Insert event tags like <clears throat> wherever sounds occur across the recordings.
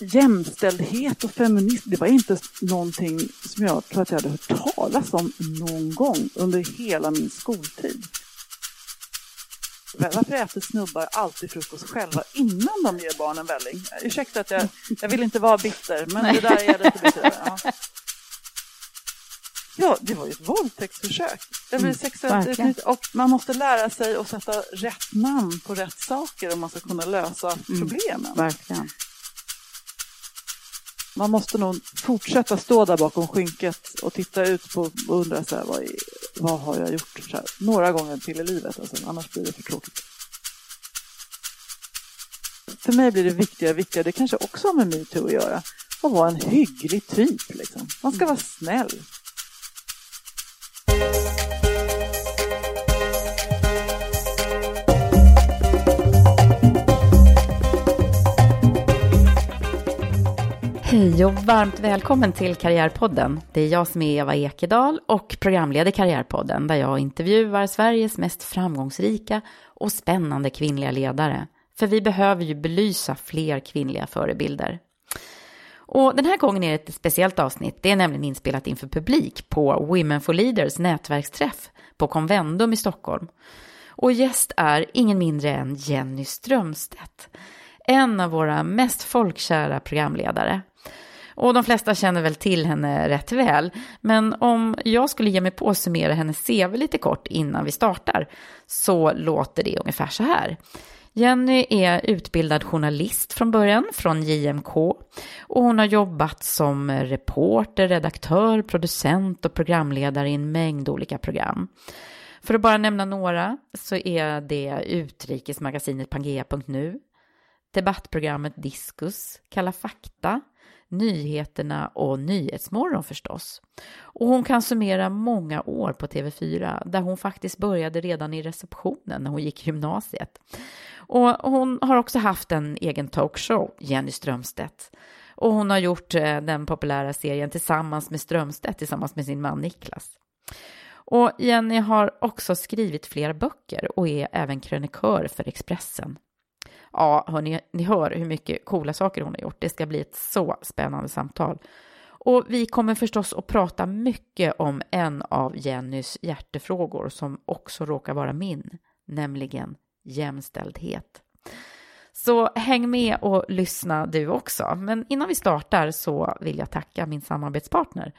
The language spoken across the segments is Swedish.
Jämställdhet och feminism, det var inte någonting som jag tror att jag hade hört talas om någon gång under hela min skoltid. Varför äter snubbar alltid frukost själva innan de ger barnen välling? Ursäkta att jag, jag vill inte vara bitter, men det där är lite bitter ja. ja, det var ju ett våldtäktsförsök. Det blir sexuellt verkligen. utnyttjande och man måste lära sig att sätta rätt namn på rätt saker om man ska kunna lösa problemen. Verkligen. Man måste nog fortsätta stå där bakom skynket och titta ut på och undra så här, vad, vad har jag gjort så här, några gånger till i livet, alltså, annars blir det för tråkigt. För mig blir det viktigare och viktigare, det kanske också har med metoo att göra, att vara en hygglig typ. Liksom. Man ska vara snäll. Hej och varmt välkommen till Karriärpodden. Det är jag som är Eva Ekedal och programleder Karriärpodden där jag intervjuar Sveriges mest framgångsrika och spännande kvinnliga ledare. För vi behöver ju belysa fler kvinnliga förebilder. Och den här gången är det ett speciellt avsnitt. Det är nämligen inspelat inför publik på Women for Leaders nätverksträff på Convendum i Stockholm. Och gäst är ingen mindre än Jenny Strömstedt. En av våra mest folkkära programledare. Och de flesta känner väl till henne rätt väl. Men om jag skulle ge mig på att summera hennes CV lite kort innan vi startar så låter det ungefär så här. Jenny är utbildad journalist från början, från JMK. Och hon har jobbat som reporter, redaktör, producent och programledare i en mängd olika program. För att bara nämna några så är det utrikesmagasinet Pangea.nu, debattprogrammet Diskus, Kalla fakta, nyheterna och Nyhetsmorgon förstås. Och hon kan summera många år på TV4 där hon faktiskt började redan i receptionen när hon gick gymnasiet. Och hon har också haft en egen talkshow, Jenny Strömstedt. Och hon har gjort eh, den populära serien Tillsammans med Strömstedt tillsammans med sin man Niklas. Och Jenny har också skrivit flera böcker och är även krönikör för Expressen. Ja, hörni, ni hör hur mycket coola saker hon har gjort. Det ska bli ett så spännande samtal. Och vi kommer förstås att prata mycket om en av Jennys hjärtefrågor som också råkar vara min, nämligen jämställdhet. Så häng med och lyssna du också. Men innan vi startar så vill jag tacka min samarbetspartner,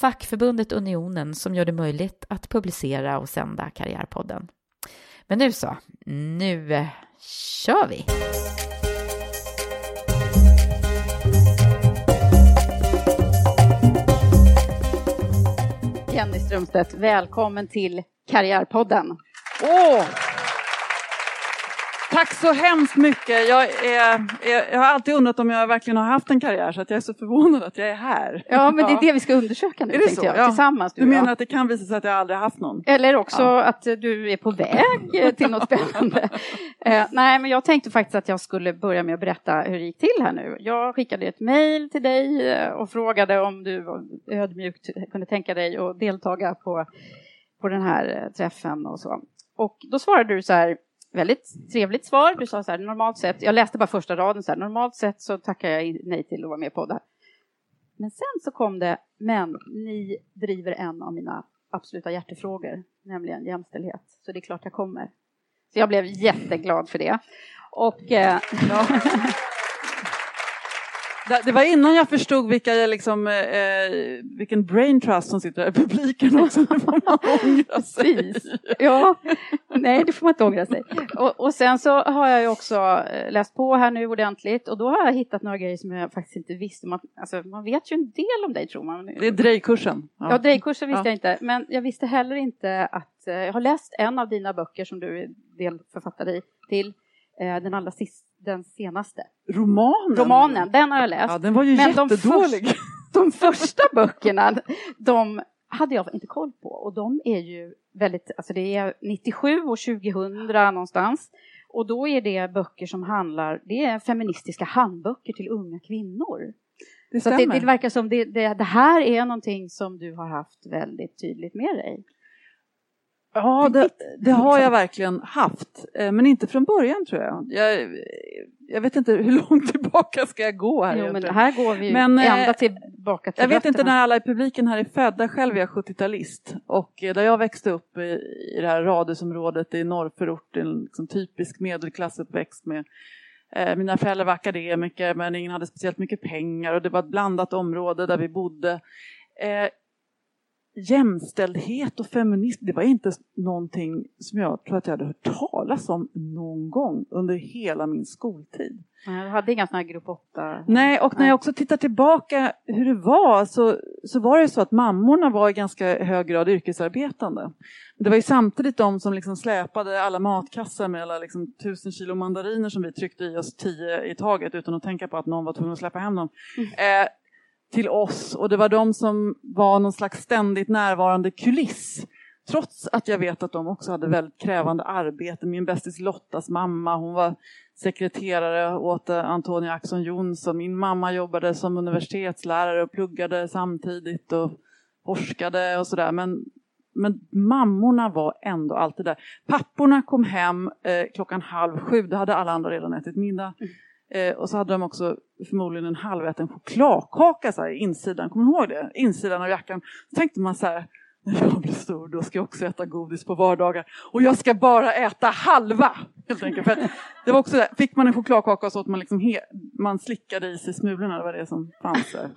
fackförbundet Unionen som gör det möjligt att publicera och sända Karriärpodden. Men nu så, nu eh, kör vi! Jenny Strömstedt, välkommen till Karriärpodden. Åh! Tack så hemskt mycket. Jag, är, jag har alltid undrat om jag verkligen har haft en karriär så att jag är så förvånad att jag är här. Ja, men det är <laughs> det vi ska undersöka nu, Är det tänkte så? jag, Ja. tillsammans. Du jag. menar att det kan visa sig att jag aldrig haft någon? Eller också Ja. att du är på väg till något <laughs> spännande. Eh, nej, men jag tänkte faktiskt att jag skulle börja med att berätta hur det gick till här nu. Jag skickade ett mejl till dig eh, och frågade om du ödmjukt kunde tänka dig att deltaga på, på den här eh, träffen och så. Och då svarade du så här, väldigt trevligt svar. Du sa så här, normalt sett, jag läste bara första raden så här, normalt sett så tackar jag nej till att vara med på det här. Men sen så kom det, men ni driver en av mina absoluta hjärtefrågor, nämligen jämställdhet. Så det är klart jag kommer. Så jag blev jätteglad för det. Och, eh, ja. <laughs> Det var innan jag förstod vilka, liksom, eh, vilken brain trust som sitter i publiken också. Det får man ångra sig. Ja, nej det får man inte ångra sig. Och, och, sen så har jag ju också eh, läst på här nu ordentligt och då har jag hittat några grejer som jag faktiskt inte visste. Man, alltså, man vet ju en del om dig tror man. Det är drejkursen. Ja, ja drejkursen visste ja. jag inte. Men jag visste heller inte att, eh, jag har läst en av dina böcker som du är delförfattare till, eh, den allra sista den senaste. Romanen? Romanen, den har jag läst. Ja, den var ju Men jättedålig. De, första, de första böckerna, de hade jag inte koll på och de är ju väldigt, alltså det är 97 och 2000 någonstans. Och då är det böcker som handlar, det är feministiska handböcker till unga kvinnor. Det Så det, det, verkar som det, det, det här är någonting som du har haft väldigt tydligt med dig. Ja, det, det, har jag verkligen haft, eh, men inte från början tror jag. jag. Jag, vet inte hur långt tillbaka ska jag gå här? Jo, men här går vi men, ända eh, tillbaka till Jag vet inte när alla i publiken här är födda, själv är jag 70-talist och eh, där jag växte upp i, i det här radhusområdet i norrförort, en liksom typisk medelklassuppväxt med eh, mina föräldrar var akademiker men ingen hade speciellt mycket pengar och det var ett blandat område där vi bodde. Eh, jämställdhet och feminism, det var inte någonting som jag tror att jag hade hört talas om någon gång under hela min skoltid. Du hade inga sådana här grupp 8? Nej, och när jag också tittar tillbaka hur det var så, så var det så att mammorna var i ganska hög grad yrkesarbetande. Det var ju samtidigt de som liksom släpade alla matkassar med alla liksom tusen kilo mandariner som vi tryckte i oss tio i taget utan att tänka på att någon var tvungen att släppa hem dem. Mm. Eh, till oss och det var de som var någon slags ständigt närvarande kuliss. Trots att jag vet att de också hade väldigt krävande arbete. Min bästis Lottas mamma, hon var sekreterare åt eh, Antonia Axon Jonsson. Min mamma jobbade som universitetslärare och pluggade samtidigt och forskade och sådär. Men, men mammorna var ändå alltid där. Papporna kom hem eh, klockan halv sju, då hade alla andra redan ätit middag. Mm. Eh, och så hade de också förmodligen en halväten chokladkaka så här, insidan, kommer du ihåg det? Insidan av jackan. Så tänkte man så här, när jag blir stor då ska jag också äta godis på vardagar och jag ska bara äta halva! Helt enkelt. För det var också där, fick man en chokladkaka så att man, liksom he, man slickade i sig smulorna, det var det som fanns där.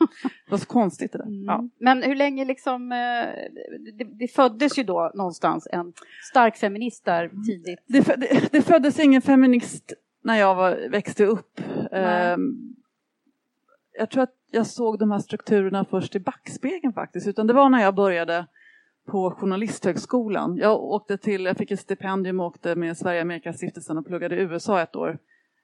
Det var så konstigt det där. Mm. Ja. Men hur länge liksom, eh, det, det, föddes ju då någonstans en stark feminist där tidigt? Det, det, det föddes ingen feminist när jag var, växte upp. Eh, jag tror att jag såg de här strukturerna först i backspegeln faktiskt, utan det var när jag började på Journalisthögskolan. Jag, åkte till, jag fick ett stipendium och åkte med Sverige Amerikastiftelsen och pluggade i USA ett år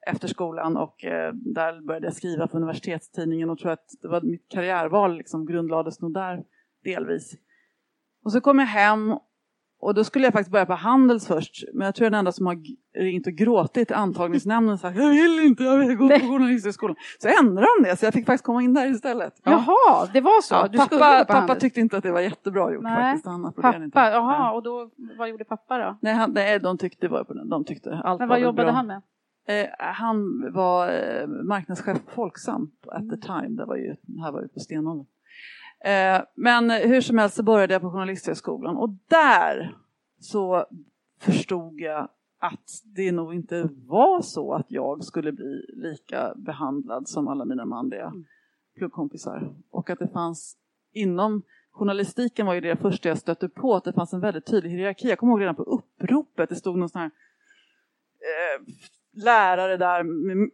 efter skolan och eh, där började jag skriva för universitetstidningen och tror att det var mitt karriärval liksom grundlades nog där delvis. Och så kom jag hem och då skulle jag faktiskt börja på Handels först, men jag tror jag är den enda som har ringt och gråtit i antagningsnämnden och sagt jag vill inte, jag vill gå på journalisthögskolan. Så ändrade de det, så jag fick faktiskt komma in där istället. Ja. Jaha, det var så? Ja, du pappa, pappa tyckte inte att det var jättebra gjort nej. faktiskt. Han pappa, jaha, och då, vad gjorde pappa då? Nej, han, nej de tyckte, det var, de tyckte allt Men vad jobbade bra. han med? Eh, han var eh, marknadschef på Folksam at the time, det var ju, det här var ju på stenåldern. Eh, men hur som helst så började jag på Journalisthögskolan och där så förstod jag att det nog inte var så att jag skulle bli lika behandlad som alla mina manliga mm. klubbkompisar. Och att det fanns inom journalistiken var ju det första jag stötte på, att det fanns en väldigt tydlig hierarki. Jag kommer ihåg redan på uppropet, det stod någon sån här eh, lärare där med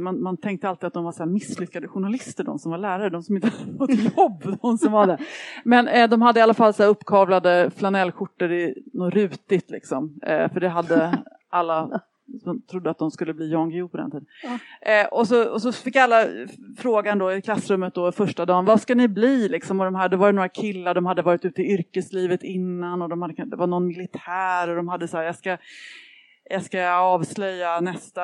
man, man tänkte alltid att de var så misslyckade journalister, de som var lärare, de som inte <laughs> hade fått jobb. De som var där. Men eh, de hade i alla fall så uppkavlade flanellskjortor i något rutigt, liksom. Eh, för det hade <laughs> alla som trodde att de skulle bli Jan Guillou på den tiden. Ja. Eh, och, så, och så fick alla frågan då i klassrummet då första dagen, vad ska ni bli? Liksom, och de hade varit några killar, de hade varit ute i yrkeslivet innan och de hade, det var någon militär och de hade så här, jag ska jag ska avslöja nästa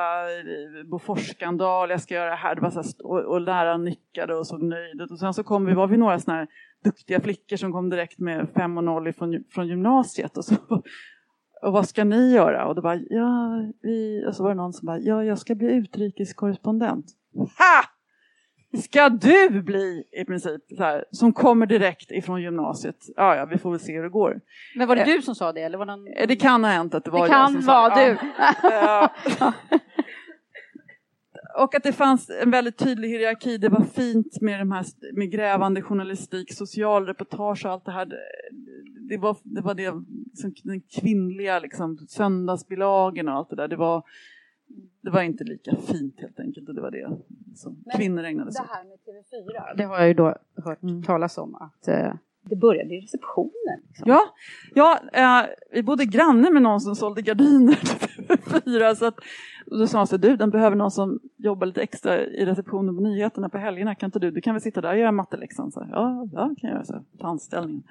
Boforsskandal, jag ska göra det här. Det var så här, och, och läraren nickade och såg nöjd ut. Och sen så kom vi, var vi några sådana här duktiga flickor som kom direkt med 5 och 0 från, från gymnasiet. Och, så, <laughs> och vad ska ni göra? Och, då bara, ja, vi, och så var det någon som bara, ja, jag ska bli utrikeskorrespondent. Ha! Ska du bli i princip så här, som kommer direkt ifrån gymnasiet? Ja, ja, vi får väl se hur det går. Men var det du som sa det? Eller var någon... Eh, det kan ha hänt att det var det jag kan som vara sa du. Ja. Och att det fanns en väldigt tydlig hierarki. Det var fint med, de här, med grävande journalistik, socialreportage och allt det här. Det var det, var det den kvinnliga liksom, söndagsbilagorna och allt det där. Det var, det var inte lika fint helt enkelt och det var det som Men kvinnor ägnade sig Det här med TV4, det har jag ju då hört Mm. talas om att eh, det började i receptionen. Liksom. Ja, ja eh, vi bodde granne med någon som sålde gardiner till TV4 så att och då sa han så du den behöver någon som jobbar lite extra i receptionen på nyheterna på helgerna, kan inte du, du kan väl sitta där och göra matteläxan? Så här, ja, ja, kan jag göra så ta anställningen.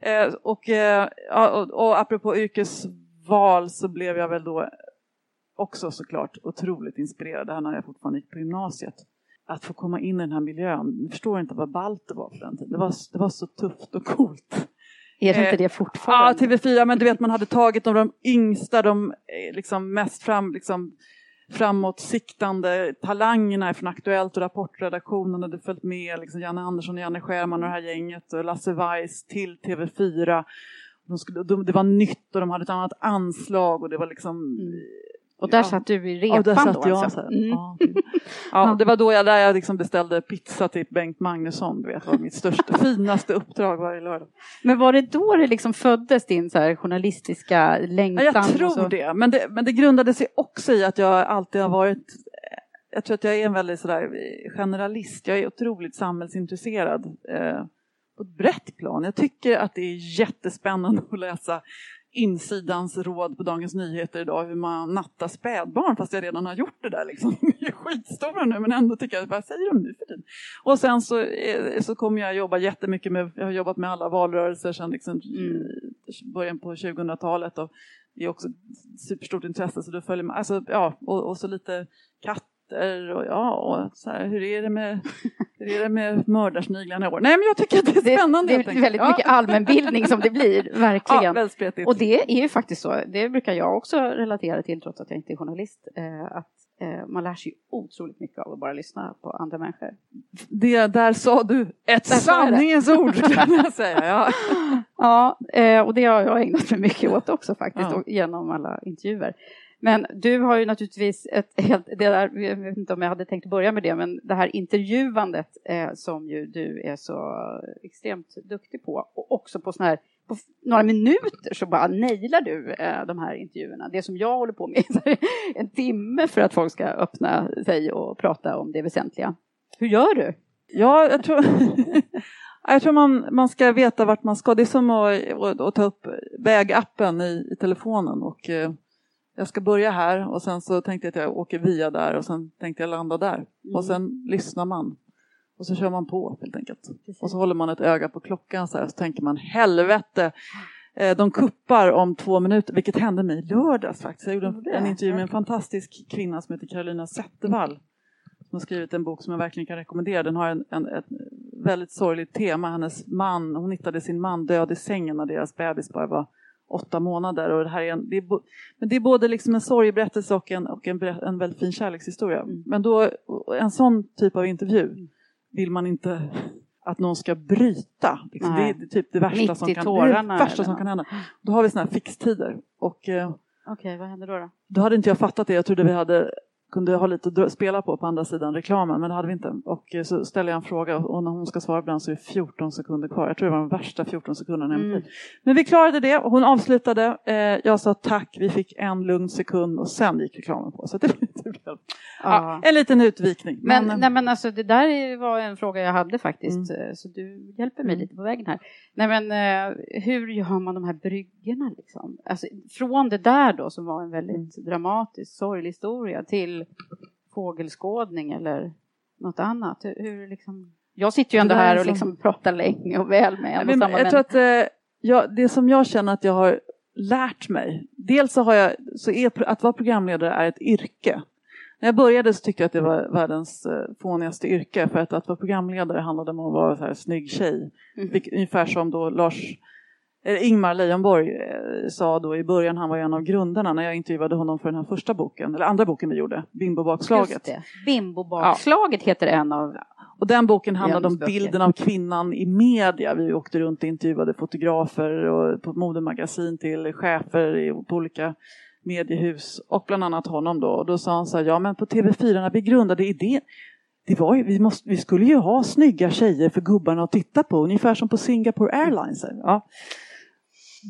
Eh, och, eh, och, och apropå yrkesval så blev jag väl då också såklart otroligt inspirerad, det här när jag fortfarande gick på gymnasiet. Att få komma in i den här miljön, jag förstår inte vad ballt det var på den tiden, det var, det var så tufft och coolt. Är det Eh, inte det Ja, fortfarande? TV4, men du vet man hade tagit av de yngsta, de eh, liksom mest fram, liksom, framåtsiktande talangerna från Aktuellt och Rapportredaktionen hade följt med, liksom Janne Andersson, Janne Scherman och det här gänget och Lasse Weiss till TV4. De skulle, de, det var nytt och de hade ett annat anslag och det var liksom Mm. Och där ja. satt du i Ja, repan där satt då jag alltså? Mm. <laughs> Ja, ja, det var då jag, där jag liksom beställde pizza till Bengt Magnusson. Du vet, det var mitt största, <laughs> finaste uppdrag varje lördag. Men var det då det liksom föddes din så här journalistiska längtan? Ja, jag och tror det. Men, det. men det grundade sig också i att jag alltid har varit jag tror att jag är en väldigt sådär generalist. Jag är otroligt samhällsintresserad eh, på ett brett plan. Jag tycker att det är jättespännande att läsa insidans råd på Dagens Nyheter idag hur man nattar spädbarn fast jag redan har gjort det där. Liksom. <laughs> De är skitstora nu men ändå tycker jag, vad säger de nu för tiden? Och sen så, eh, så kommer jag jobba jättemycket med, jag har jobbat med alla valrörelser sedan liksom, Mm. början på 2000-talet och det är också superstort intresse så du följer med, alltså, ja, och, och så lite katter och ja, och så här, hur är det med, hur är det med mördarsniglarna i år? Nej men jag tycker att det är Det, spännande det helt är väldigt Ja. mycket allmänbildning som det blir, <laughs> Ja, verkligen. väldigt spretigt. Och det är ju faktiskt så, det brukar jag också relatera till trots att jag inte är journalist, eh, att eh, man lär sig otroligt mycket av att bara lyssna på andra människor. Det där sa du ett Där det. sanningens ord skulle jag säga. Ja. <laughs> Ja, eh, och det har jag ägnat mig mycket åt också faktiskt, Ja. genom alla intervjuer. Men du har ju naturligtvis ett helt, det där, jag vet inte om jag hade tänkt börja med det, men det här intervjuandet eh, som ju du är så extremt duktig på, och också på sådana här, på några minuter så bara nailar du eh, de här intervjuerna. Det som jag håller på med är <laughs> en timme för att folk ska öppna sig och prata om det väsentliga. Hur gör du? Ja, jag tror, <laughs> jag tror man, man ska veta vart man ska. Det är som att, att, att ta upp vägappen i, i telefonen. Och, eh, jag ska börja här och sen så tänkte jag att jag åker via där och sen tänkte jag landa där. Och sen lyssnar man. Och så kör man på helt enkelt. Och så håller man ett öga på klockan så här så tänker man helvete. eh, De kuppar om två minuter, vilket hände mig i lördags faktiskt. Jag gjorde en, en intervju med en fantastisk kvinna som heter Carolina Zettervall. Som har skrivit en bok som jag verkligen kan rekommendera. Den har en, en, ett väldigt sorgligt tema. Hennes man, hon hittade sin man död i sängen när deras bebis bara var åtta månader. Och det här är en, det är, bo- men det är både liksom en sorgeberättelse och en, och en, en väldigt fin kärlekshistoria. Men då, en sån typ av intervju vill man inte att någon ska bryta. Liksom. Det är typ det värsta, som kan, tårarna, det värsta som kan hända. Då har vi såna här fixtider. Och eh, Okej, vad händer då? då? då hade inte jag fattat det. Jag trodde vi hade kunde ha lite att spela på på andra sidan reklamen, men det hade vi inte. Och eh, så ställer jag en fråga och när hon ska svara ibland så är det 14 sekunder kvar. Jag tror det var de värsta 14 sekunderna Mm. Men vi klarade det och hon avslutade. Eh, jag sa tack, vi fick en lugn sekund och sen gick reklamen på. Så det, det blev ja, Ja. en liten utvikning. Men, eh, nej, men alltså, det där är- var en fråga jag hade faktiskt, Mm. så du hjälper mig lite på vägen här. Nej, men, eh, hur gör man de här bryggorna? Liksom? Alltså, från det där då, som var en väldigt Mm. dramatisk, sorglig historia, till fågelskådning eller något annat. Hur, hur liksom... Jag sitter ju ändå här och som- liksom pratar länge och väl med en och samma jag tror att eh, jag, det som jag känner att jag har lärt mig. Dels så har jag, så är, att vara programledare är ett yrke. När jag började så tyckte jag att det var världens eh, fånigaste yrke för att, att vara programledare handlade om att vara så här snygg tjej. Mm. Vilket, ungefär som då Lars Ingmar Leijonborg eh, sa då i början, han var en av grundarna när jag intervjuade honom för den här första boken, eller andra boken vi gjorde, Bimbobakslaget. Bimbobakslaget heter en av... Och den boken handlade om bilden av kvinnan i media. Vi åkte runt och intervjuade fotografer och på modemagasin till chefer på olika mediehus och bland annat honom då. Och då sa han så här, ja men på TV4 när vi grundade idén det var ju, vi, måste, vi skulle ju ha snygga tjejer för gubbarna att titta på, ungefär som på Singapore Airlines. Ja.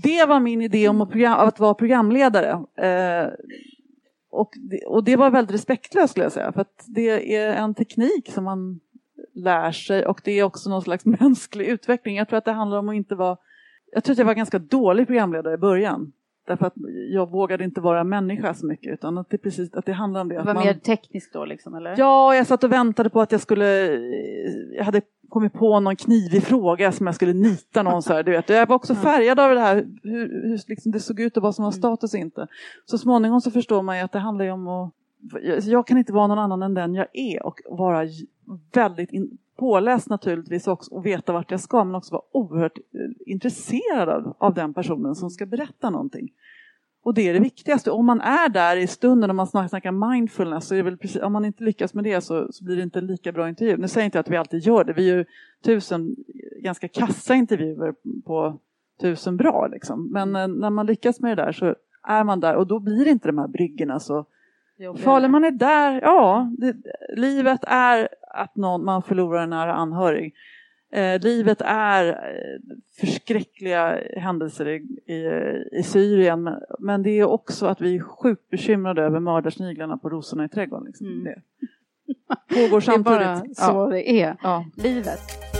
Det var min idé om att, program, att vara programledare. Eh, och, det, och det var väldigt respektlöst skulle jag säga, för att det är en teknik som man lär sig och det är också någon slags <laughs> mänsklig utveckling. Jag tror att det handlar om att inte vara... Jag tror att jag var ganska dålig programledare i början. Därför att jag vågade inte vara människa så mycket utan att det, precis, att det handlar om det. Det att var man, mer tekniskt då liksom, eller? Ja, jag satt och väntade på att jag skulle... Jag hade kommit på någon knivig fråga som jag skulle nita någon så här, du vet. Jag var också färgad av det här, hur, hur liksom det såg ut och vad som var status och inte. Så småningom så förstår man ju att det handlar om att... Jag, kan inte vara någon annan än den jag är och vara väldigt in, påläst naturligtvis också och veta vart jag ska men också vara oerhört eh, intresserad av, av den personen som ska berätta någonting. Och det är det viktigaste. Om man är där i stunden och man snackar, mindfulness så är det väl precis, om man inte lyckas med det så, så blir det inte en lika bra intervju. Nu säger inte jag att vi alltid gör det. Vi gör tusen ganska kassa intervjuer på tusen bra liksom. Men eh, när man lyckas med det där så är man där och då blir inte de här bryggorna så Farlig man är där, ja, det, livet är att någon, man förlorar en nära anhörig. Eh, livet är eh, förskräckliga händelser i, i, i Syrien men, men det är också att vi är sjukt bekymrade över mördarsniglarna på rosorna i trädgården. Liksom. Mm. Det pågår <laughs> Det är bara samtidigt. så Ja. det är. Ja. Livet.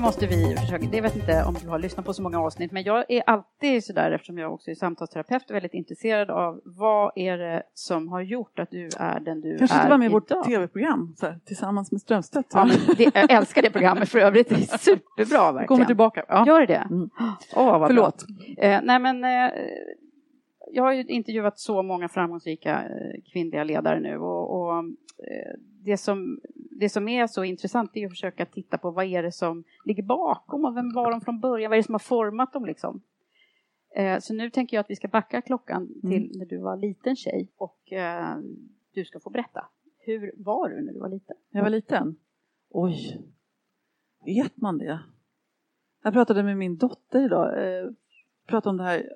Måste vi försöka, det vet inte om du har lyssnat på så många avsnitt, men jag är alltid sådär, eftersom jag också är samtalsterapeut, väldigt intresserad av vad är det som har gjort att du är den du Kanske är inte vara med i vårt idag? tv-program här, tillsammans med Strömstedt. Ja, det, jag älskar det programmet för övrigt, det är superbra verkligen. kommer tillbaka. Ja. Gör det? Mm. Åh, vad Förlåt. Eh, nej, men eh, jag har ju intervjuat så många framgångsrika eh, kvinnliga ledare nu och, och det, som, det som är så intressant är att försöka titta på vad är det som ligger bakom och vem var de från början, vad är det som har format dem liksom. Eh, så nu tänker jag att vi ska backa klockan till när du var liten tjej och eh, du ska få berätta. Hur var du när du var liten? Jag var liten. Oj, vet man det? Jag pratade med min dotter idag. Eh, pratade om det här,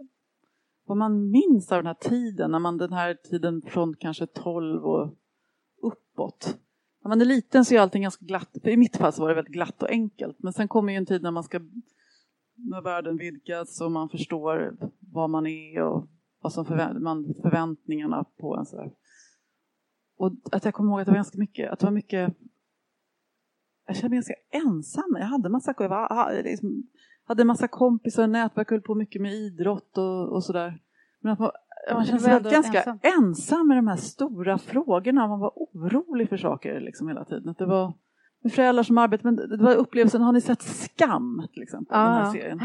vad man minns av den här tiden, när man den här tiden från kanske 12 och uppåt. När man är liten så är allting ganska glatt. För I mitt fall så var det väldigt glatt och enkelt. Men sen kommer ju en tid när man ska när världen vidgas och man förstår vad man är och vad som förvä- man, förväntningarna på en. Sådär. Och att jag kommer ihåg att det var ganska mycket, att det var mycket jag kände mig ganska ensam. Jag hade massa, jag var, liksom, hade massa kompisar och nätverk, höll på mycket med idrott och, och sådär. Men att man, man kände sig ändå ganska ensam. ensam. med de här stora frågorna. Man var orolig för saker liksom hela tiden. Att det var med föräldrar som arbetade, men det var upplevelsen, har ni sett Skam till exempel? den Ja, här serien?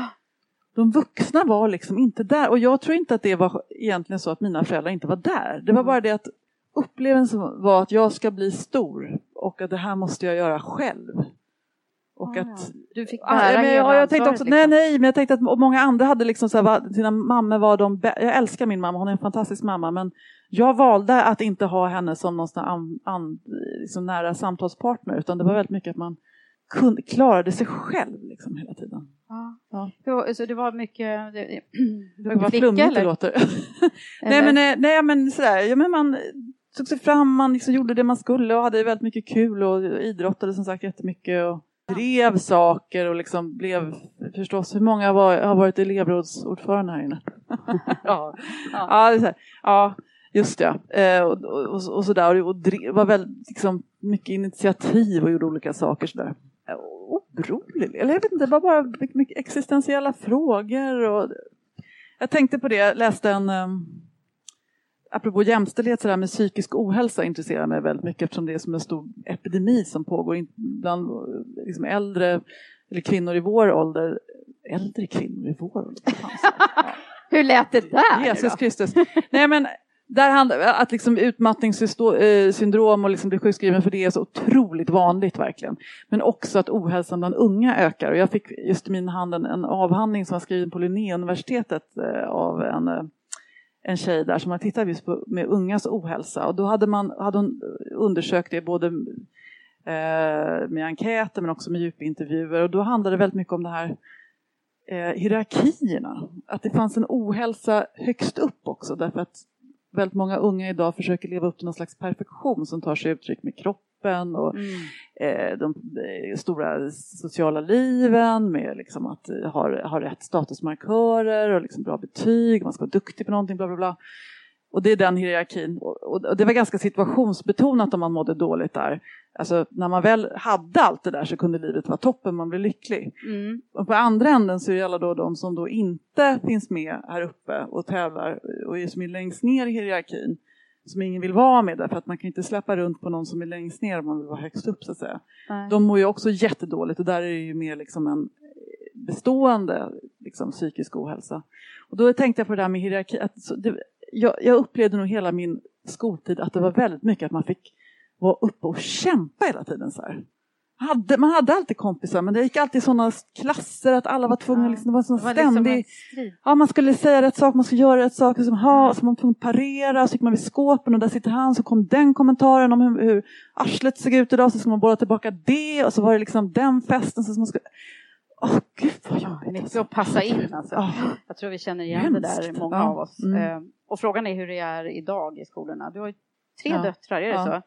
De vuxna var liksom inte där och jag tror inte att det var egentligen så att mina föräldrar inte var där. Det var bara det att upplevelsen var att jag ska bli stor och att det här måste jag göra själv. Och Ah, att Du fick Ja, bära men hela jag, jag tänkte också, ansvaret, nej liksom. nej, men jag tänkte att många andra hade liksom så här, va- sina mammor var de Jag älskar min mamma, hon är en fantastisk mamma, men jag valde att inte ha henne som någon an, an, liksom nära samtalspartner, utan det var väldigt mycket att man kunde, klarade sig själv liksom hela tiden. Ja. Ja. Så, så det var mycket... <clears throat> Det, Det var flummigt det låter. <laughs> nej men, eh, nej men sådär, ja, men man tog sig fram, man liksom gjorde det man skulle och hade väldigt mycket kul och idrottade som sagt jättemycket och drev saker och liksom blev förstås, hur många var, har varit elevrådsordförande här inne? <laughs> ja. Ja, här, ja, just det. Eh, och, och, och, och sådär och, drev, var väldigt liksom, mycket initiativ och gjorde olika saker sådär. Eh, Orolig, eller jag vet inte, det var bara mycket, mycket existentiella frågor och jag tänkte på det, jag läste en, um, apropå jämställdhet, så där med psykisk ohälsa intresserar mig väldigt mycket eftersom det är som en stor epidemi som pågår bland liksom äldre eller kvinnor i vår ålder. Äldre kvinnor i vår ålder? <laughs> Hur lät det där? Jesus Kristus. Nej, men där handlar att liksom utmattningssyndrom och liksom bli sjukskriven för det är så otroligt vanligt verkligen. Men också att ohälsan bland unga ökar. Och jag fick just i min hand en, en avhandling som var skriven på Linnéuniversitetet eh, av en, eh, en tjej där som har tittat just på med ungas ohälsa. Och då hade, man, hade hon undersökt det både eh, med enkäter men också med djupintervjuer. Och då handlade det väldigt mycket om det här eh, hierarkierna. Att det fanns en ohälsa högst upp också därför att väldigt många unga idag försöker leva upp till någon slags perfektion som tar sig uttryck med kroppen och mm. eh, de, de, stora sociala liven med liksom att ha, ha rätt statusmarkörer och liksom bra betyg, man ska vara duktig på någonting, bla bla bla. Och det är den hierarkin. Och, och, det var ganska situationsbetonat om man mådde dåligt där. Alltså när man väl hade allt det där så kunde livet vara toppen, man blev lycklig. Mm. Och på andra änden så alla då de som då inte finns med här uppe och tävlar och är som är längst ner i hierarkin. Som ingen vill vara med därför att man kan inte släppa runt på någon som är längst ner om man vill vara högst upp så att säga. Nej. De mår ju också jättedåligt och där är det ju mer liksom en bestående liksom, psykisk ohälsa. Och då tänkte jag på det där med hierarki. Att det, jag, jag upplevde nog hela min skoltid att det var väldigt mycket att man fick vara uppe och kämpa hela tiden. Så hade, man hade alltid kompisar men det gick alltid sådana klasser att alla var tvungna, ja. liksom, det var sån det ständig... Liksom ja, man skulle säga rätt sak, man skulle göra rätt sak, liksom, ha, så man var tvungen parera, så gick man vid skåpen och där sitter han, så kom den kommentaren om hur, hur arslet såg ut idag, så skulle man bolla tillbaka det och så var det liksom den festen. Så man skulle... Åh oh, gud vad jobbigt. Mycket att passa in alltså. Oh. Jag tror vi känner igen Hemskt. det där, många ja. av oss. Mm. Eh, och frågan är hur det är idag i skolorna. Du har tre ja. döttrar, är det ja. så? Men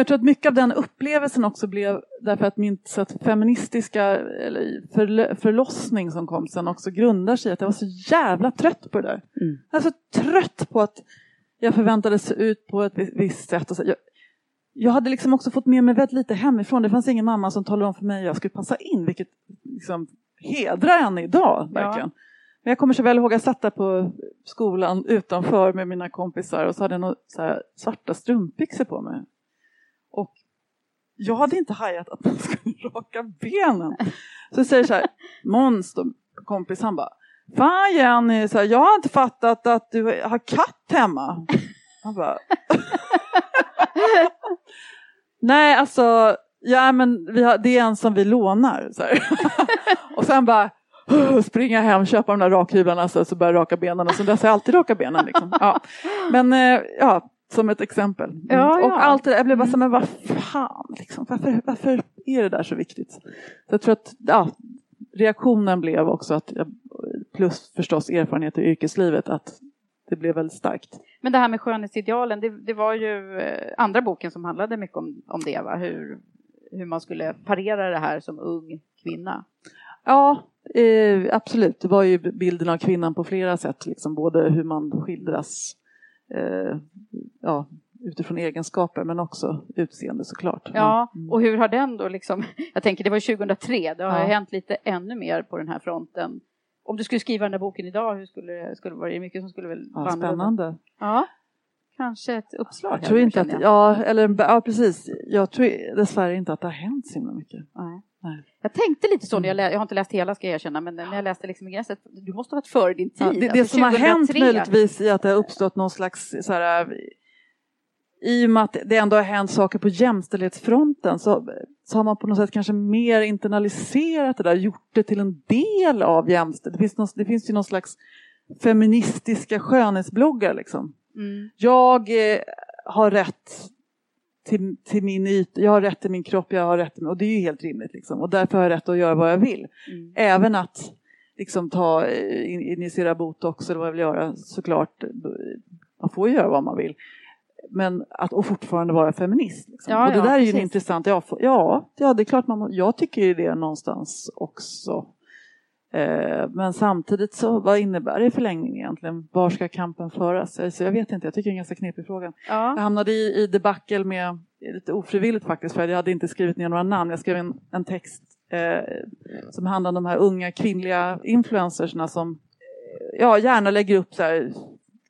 jag tror att mycket av den upplevelsen också blev därför att min så att feministiska eller för, förlossning som kom sen också grundar sig i att jag var så jävla trött på det där. Mm. Jag var så trött på att jag förväntades se ut på ett visst sätt. Och så. Jag, jag hade liksom också fått med mig väldigt lite hemifrån. Det fanns ingen mamma som talade om för mig att jag skulle passa in, vilket liksom hedrar henne idag. verkligen. Ja. Men jag kommer så väl ihåg att jag satt där på skolan utanför med mina kompisar och så hade jag några så svarta strumpbyxor på mig. Och jag hade inte hajat att man <laughs> skulle raka benen. Så jag säger så här, Måns, då, kompis, han bara Fan Jenny, så här, jag har inte fattat att du har katt hemma. Han bara <laughs> Nej, alltså, ja men vi har, det är en som vi lånar. Så <laughs> och sen bara <gasps> springa hem, köpa de där rakhyvlarna så, så börjar raka benen och så dess har jag alltid raka benen. Liksom. Ja. Men eh, ja, som ett exempel. Ja, och ja. allt det där, jag blev bara så men vad fan, liksom, varför, varför är det där så viktigt? Så jag tror att ja, reaktionen blev också att, plus förstås erfarenhet i yrkeslivet, att det blev väldigt starkt. Men det här med skönhetsidealen, det, det var ju eh, andra boken som handlade mycket om, om det, va? Hur, hur man skulle parera det här som ung kvinna. Ja, eh, absolut. Det var ju bilden av kvinnan på flera sätt, liksom, både hur man skildras eh, ja, utifrån egenskaper men också utseende såklart. Ja, mm. och hur har den då liksom, <laughs> jag tänker det var 2003, det har ja. hänt lite ännu mer på den här fronten. Om du skulle skriva den här boken idag, hur skulle, skulle vara det mycket som skulle väl ja, Spännande. Ja, kanske ett uppslag. Jag tror inte att, ja, eller, ja precis, jag tror dessvärre inte att det har hänt så himla mycket. Nej. Jag tänkte lite så när jag mm. läste, jag har inte läst hela ska jag erkänna, men när jag läste liksom gränsen, du måste ha varit före din tid. Ja, det, det alltså, som 2003. har hänt möjligtvis är att det har uppstått någon slags så här, i och med att det ändå har hänt saker på jämställdhetsfronten så, så har man på något sätt kanske mer internaliserat det där, gjort det till en del av jämställdhet. Det finns, någon, det finns ju någon slags feministiska skönhetsbloggar liksom. Mm. Jag eh, har rätt till, till min yta, jag har rätt till min kropp, jag har rätt till, och det är ju helt rimligt liksom. och därför har jag rätt att göra vad jag vill. Mm. Även att liksom ta, initiera botox eller vad jag vill göra såklart, man får ju göra vad man vill. Men att och fortfarande vara feminist. Liksom. Ja, och det ja, där är ju precis. intressant, ja, ja, det är klart man, jag tycker det någonstans också. Eh, men samtidigt så, vad innebär det i förlängningen egentligen? Var ska kampen föras? Så jag vet inte, jag tycker det är en ganska knepig fråga. Ja. Jag hamnade i, i debacle med, lite ofrivilligt faktiskt, för jag hade inte skrivit ner några namn. Jag skrev en, en text eh, som handlade om de här unga kvinnliga influencersna som eh, ja, gärna lägger upp så här,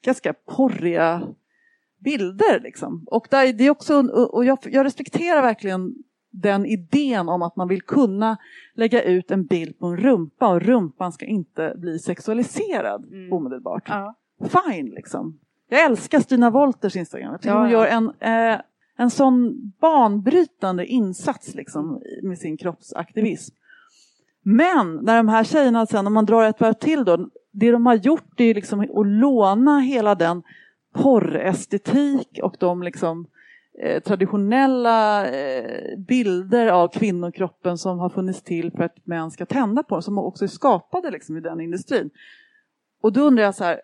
ganska porriga bilder. Liksom. Och, där, det är också, och jag, jag respekterar verkligen den idén om att man vill kunna lägga ut en bild på en rumpa och rumpan ska inte bli sexualiserad mm. omedelbart. Ja. Fine liksom. Jag älskar Stina Wolters Instagram. Jag tycker ja, hon gör en, eh, en sån banbrytande insats liksom, med sin kroppsaktivism. Men när de här tjejerna sen, om man drar ett varv till då, det de har gjort är liksom att låna hela den porrestetik och de liksom eh, traditionella eh, bilder av kvinnokroppen som har funnits till för att män ska tända på som också är skapade liksom, i den industrin. Och då undrar jag så här,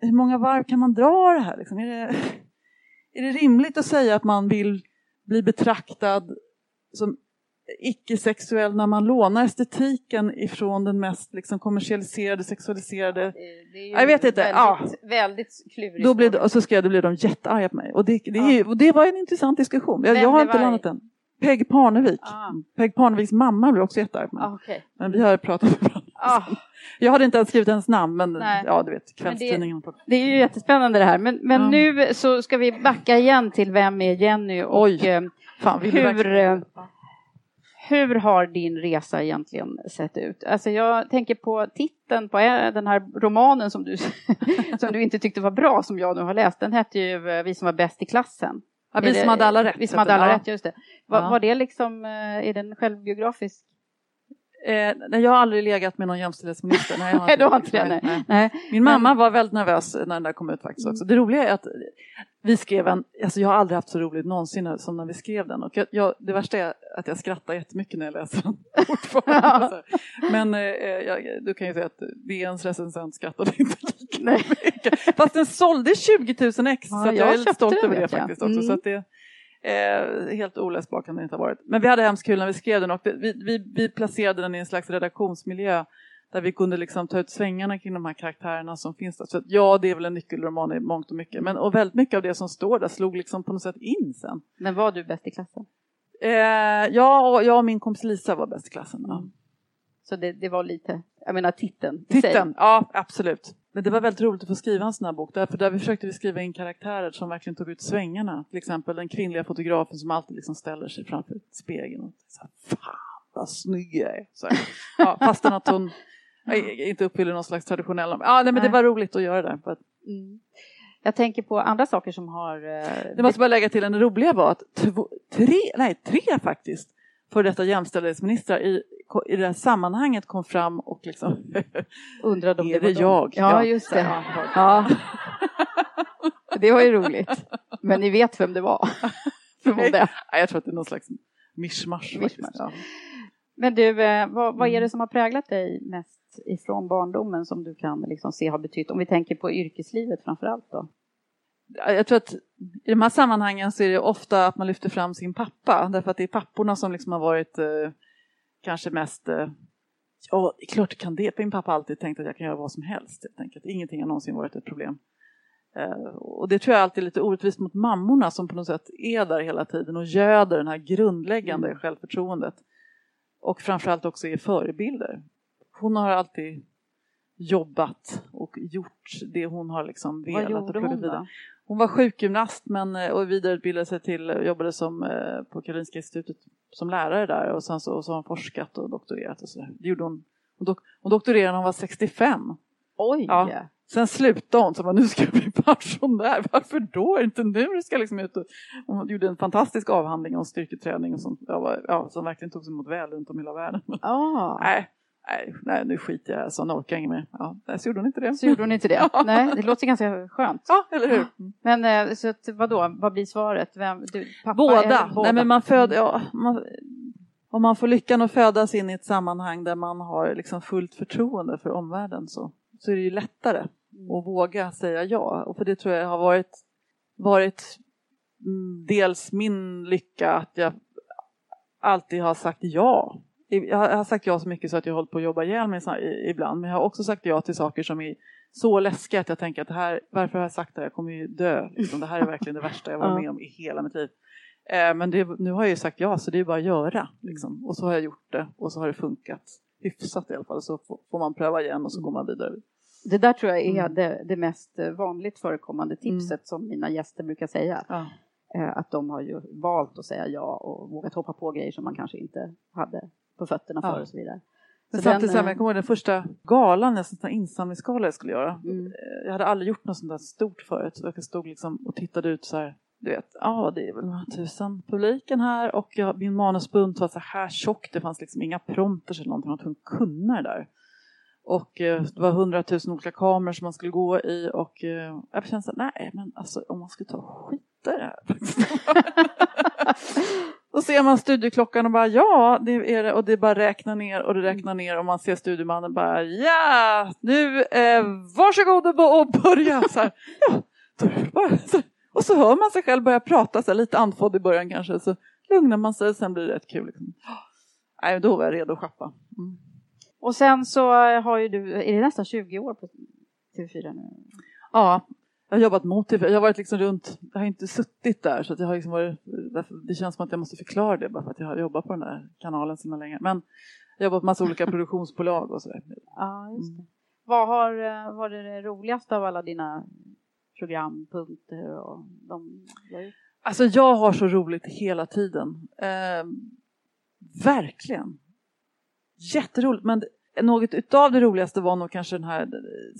hur många varv kan man dra det här? Liksom? Är, det, <laughs> är det rimligt att säga att man vill bli betraktad som icke-sexuell när man lånar estetiken ifrån den mest liksom, kommersialiserade, sexualiserade... Det jag vet inte. Väldigt, ja. väldigt klurigt. Då och så skrev, då blev de jättearga på mig. Och det, det, ja. och det var en intressant diskussion. Jag, jag har inte landat den. Peg Parnevik. Ah. Peg Parneviks mamma blev också jättearg på mig. Ah, okay. Men vi har pratat med varandra. Ah. Jag hade inte ens skrivit hennes namn men Nej. ja du vet kvällstidningen. Det, det, är ju jättespännande det här men, men ja. nu så ska vi backa igen till vem är Jenny och Oj. Eh, Fan, hur, hur har din resa egentligen sett ut? Alltså jag tänker på titeln på den här romanen som du, <laughs> som du inte tyckte var bra, som jag nu har läst. Den hette ju eh, Vi som var bäst i klassen. Ja, vi som hade alla rätt. Vi som hade alla rätt, just det. Var, ja. var det liksom, eh, är den självbiografisk? Eh, jag har aldrig legat med någon jämställdhetsminister. Nej, jag har <laughs> inte, inte det, nej. Nej. nej. Min mamma var väldigt nervös när den där kom ut faktiskt också. Det roliga är att vi skrev en, alltså jag har aldrig haft så roligt någonsin som när vi skrev den. Och jag, jag, det värsta är att jag skrattar jättemycket när jag läser den <laughs> fortfarande. Men eh, jag, du kan ju säga att DNs recensent skrattade inte lika <laughs> mycket. Fast den sålde 20 000 ex, ja, så jag, jag är lite stolt över det faktiskt också. Mm. Så att det, Eh, helt oläsbar kan det inte ha varit. Men vi hade hemskt kul när vi skrev den och det, vi, vi, vi, placerade den i en slags redaktionsmiljö där vi kunde liksom ta ut svängarna kring de här karaktärerna som finns där. Så att, ja, det är väl en nyckelroman i mångt och mycket. Men, och väldigt mycket av det som står där slog liksom på något sätt in sen. Men var du bäst i klassen? Eh, ja, och, jag och min kompis Lisa var bäst i klassen. Ja. Så det, det, var lite, jag menar titeln Titeln, ja absolut. Men det var väldigt roligt att få skriva en sån här bok. Därför där vi försökte vi skriva in karaktärer som verkligen tog ut svängarna. Till exempel den kvinnliga fotografen som alltid liksom ställer sig framför spegeln och säger Fan vad snygg jag är. Så ja, <laughs> fastän att hon inte uppfyller någon slags traditionell... Ja, nej, men det var roligt att göra det. För att... mm. Jag tänker på andra saker som har... Eh, det måste bara lägga till, en roliga var att två, tre, nej tre faktiskt, för detta jämställdhetsministrar i, i det här sammanhanget kom fram och liksom <laughs> undrade om det, det var jag? Ja, just det. Ja. <laughs> det var ju roligt. Men ni vet vem det var? <laughs> Förmodar jag. tror att det är någon slags mischmasch. mischmasch. Ja. Men du, eh, vad, vad, är det mm. som har präglat dig mest ifrån barndomen som du kan liksom se har betytt, om vi tänker på yrkeslivet framför allt då? jag tror att i de här sammanhangen så är det ofta att man lyfter fram sin pappa därför att det är papporna som liksom har varit eh, kanske mest eh, Ja, det är klart kan det. Min pappa har alltid tänkt att jag kan göra vad som helst. Helt enkelt. Ingenting har någonsin varit ett problem. Eh, och det tror jag alltid är lite orättvist mot mammorna som på något sätt är där hela tiden och göder det här grundläggande mm. självförtroendet. Och framförallt också är förebilder. Hon har alltid jobbat och gjort det hon har liksom velat. Vad gjorde hon då? Hon var sjukgymnast men, eh, och vidareutbildade sig till, jobbade som, eh, på Karolinska institutet som lärare där och sen så, och så har hon forskat och doktorerat och så Det gjorde hon. Hon, dok, hon doktorerade när hon var 65. Oj! Ja. Sen slutade hon, så bara, nu ska jag bli <laughs> pensionär. Varför då? Inte nu du ska liksom ut och... Hon gjorde en fantastisk avhandling om styrketräning och sånt, ja, som verkligen togs emot väl runt om i hela världen. <laughs> Ah. Nej, nej, nej, nu skiter jag så orkar jag mer. Ja, så gjorde hon inte det. Så gjorde hon inte det. <laughs> nej, det låter ganska skönt. Ja, eller hur. Men eh, så att, vadå, vad blir svaret? Vem, du, pappa båda. båda. Nej, men man föder, ja, man, om man får lyckan att födas in i ett sammanhang där man har liksom fullt förtroende för omvärlden så, så är det ju lättare mm. att våga säga ja. Och för det tror jag har varit, varit dels min lycka att jag alltid har sagt ja jag har sagt ja så mycket så att jag hållit på att jobba ihjäl mig ibland. Men jag har också sagt ja till saker som är så läskiga att jag tänker att det här, varför har jag sagt det? Jag kommer ju dö. Liksom. Det här är verkligen det värsta jag varit <laughs> med om i hela mitt liv. Eh, men det, nu har jag ju sagt ja, så det är bara att göra. Liksom. Och så har jag gjort det och så har det funkat hyfsat i alla fall. Så får man pröva igen och så går man vidare. Det där tror jag är Mm. det, det mest eh, vanligt förekommande tipset som mina gäster brukar säga. Ja. Eh, Att de har ju valt att säga ja och vågat hoppa på grejer som man kanske inte hade på fötterna Ja. för och så vidare. Så samtidigt, så här, den, men jag kommer ihåg den första galan, en sån insamlingsgala jag skulle göra. Mm. Eh, Jag hade aldrig gjort något sånt där stort förut. Så jag stod liksom och tittade ut så här. Du vet, ja det är väl några tusen publiken här och jag, min manusbunt var så här tjock. Det fanns liksom inga prompters eller någonting. Man var tvungen att kunna det där. Och eh, det var hundratusen olika kameror som man skulle gå i och eh, jag kände så här, nej men alltså om man skulle ta och skita i det här. <laughs> <laughs> <laughs> Då ser man studieklockan och bara ja, det är det och det bara räknar ner och det räknar ner och man ser studiemannen bara ja, nu eh, varsågod och och börja så här. Ja, bara, så. Och så hör man sig själv börja prata så här, lite andfådd i början kanske så lugnar man sig sen blir det rätt kul. Liksom. Nej, då var jag redo att schappa. Mm. Och sen så har ju du, är det nästan 20 år på TV4 nu? Ja, jag har jobbat mot TV. Jag har varit liksom runt, jag har inte suttit där så att jag har liksom varit, det känns som att jag måste förklara det bara för att jag har jobbat på den där kanalen så länge. Men jag har jobbat på massa olika <laughs> produktionsbolag och sådär. Ja, just Mm. det. Vad har eh, varit det roligaste av alla dina programpunkter och de? Alltså jag har så roligt hela tiden. Eh, verkligen. Jätteroligt. Men det- något utav det roligaste var nog kanske den här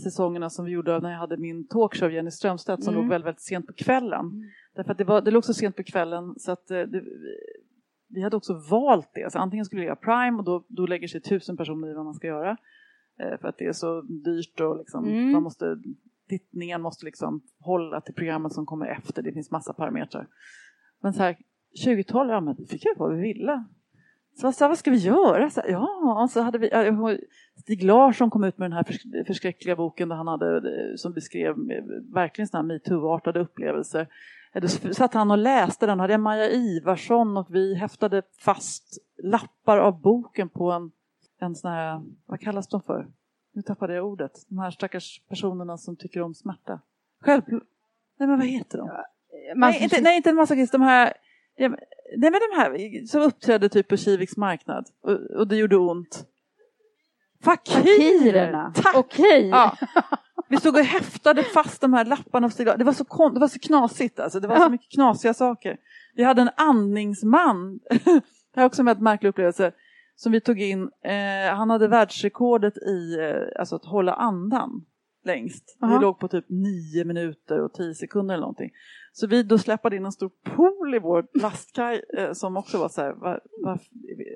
säsongerna som vi gjorde när jag hade min talkshow Jenny Strömstedt som Mm. låg väldigt, väldigt sent på kvällen. Därför att det, var, det låg så sent på kvällen så att eh, det, vi hade också valt det. Så antingen skulle vi göra Prime och då, då lägger sig tusen personer i vad man ska göra. Eh, för att det är så dyrt och liksom, Mm. man måste, tittningen måste liksom hålla till programmet som kommer efter. Det finns massa parametrar. Men så här, 2012, ja men vi fick göra vad vi ville. Så jag sa, vad ska vi göra? Så, ja, så hade vi, ja, Stig Larsson kom ut med den här förs- förskräckliga boken där han hade, eh, som beskrev eh, verkligen sådana här metoo-artade upplevelser. Eh, Då satt han och läste den, hade jag Maja Ivarsson och vi häftade fast lappar av boken på en, en sån här, vad kallas de för? Nu tappade jag ordet. De här stackars personerna som tycker om smärta. Själv... Nej men vad heter de? Nej, inte, nej, inte en masochist. De här, ja, nej, men de här som uppträdde typ på Kiviks marknad. Och, och det gjorde ont. Fakirer! Fakirerna. Tack! Okej. Ja. Vi stod och häftade fast de här lapparna. Stig- Det var så, kon- det var så knasigt alltså. Det var så mycket knasiga saker. Vi hade en andningsman. det här är också en väldigt märklig upplevelse. Som vi tog in. Eh, han hade världsrekordet i eh, alltså att hålla andan längst. Aha. Vi låg på typ nio minuter och tio sekunder eller någonting. Så vi då släppade in en stor pool i vår <laughs> lastkaj eh, som också var så här, var, var,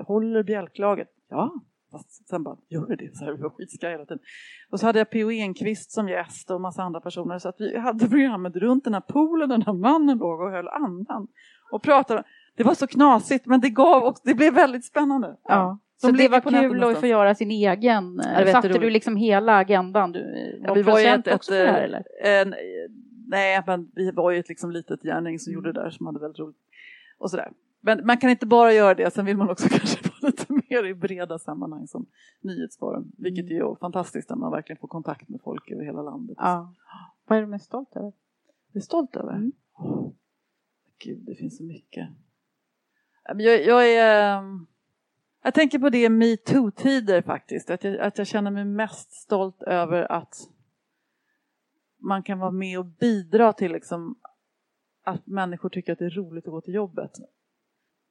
håller bjälklaget? Ja, fast sen bara, gör det? Så här, vi var skitskaj hela tiden. Och så hade jag P.O. Enquist som gäst och massa andra personer så att vi hade <laughs> programmet runt den här poolen den här mannen låg och höll andan och pratade. Det var så knasigt men det gav också, det blev väldigt spännande. Ja. Så det var kul att få göra sin egen. var Satte du liksom hela agendan? Du, Ja, vi var ju ett, också ett, här eh, eller? en, nej, men vi var ju ett liksom litet gärning Mm. som gjorde det där som hade väldigt roligt. Och sådär. Men man kan inte bara göra det, sen vill man också <laughs> kanske vara lite mer i breda sammanhang som nyhetsforum. Vilket Mm. är ju fantastiskt när man verkligen får kontakt med folk över hela landet. Ja. Vad är du mest stolt över? Jag är stolt över. Mm. Gud, det finns så mycket. Ja, Jag, jag är... ehm, Jag tänker på det metoo-tider faktiskt. Att jag, att jag känner mig mest stolt över att man kan vara med och bidra till liksom att människor tycker att det är roligt att gå till jobbet.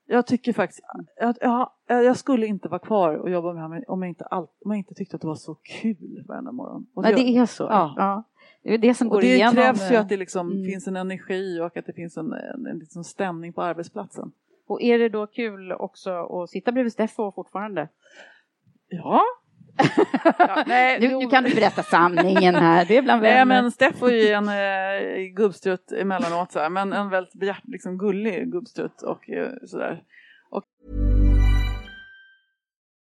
Jag tycker faktiskt, jag, jag, jag skulle inte vara kvar och jobba med det här om jag inte, all, om jag inte tyckte att det var så kul varenda morgon. Och Nej, jag- det är så. Ja. Det är det som går och det igenom. krävs ju eh, att det liksom Mm. finns en energi och att det finns en, en, en liksom stämning på arbetsplatsen. Och är det då kul också att sitta bredvid Steffo fortfarande? Ja. <laughs> ja nej, Nu, nu kan du berätta sanningen här. Det är bland Nej vänner. men Steffo är ju en eh, gubbstrutt emellanåt så här, men en väldigt liksom gullig gubbstrutt och eh, sådär.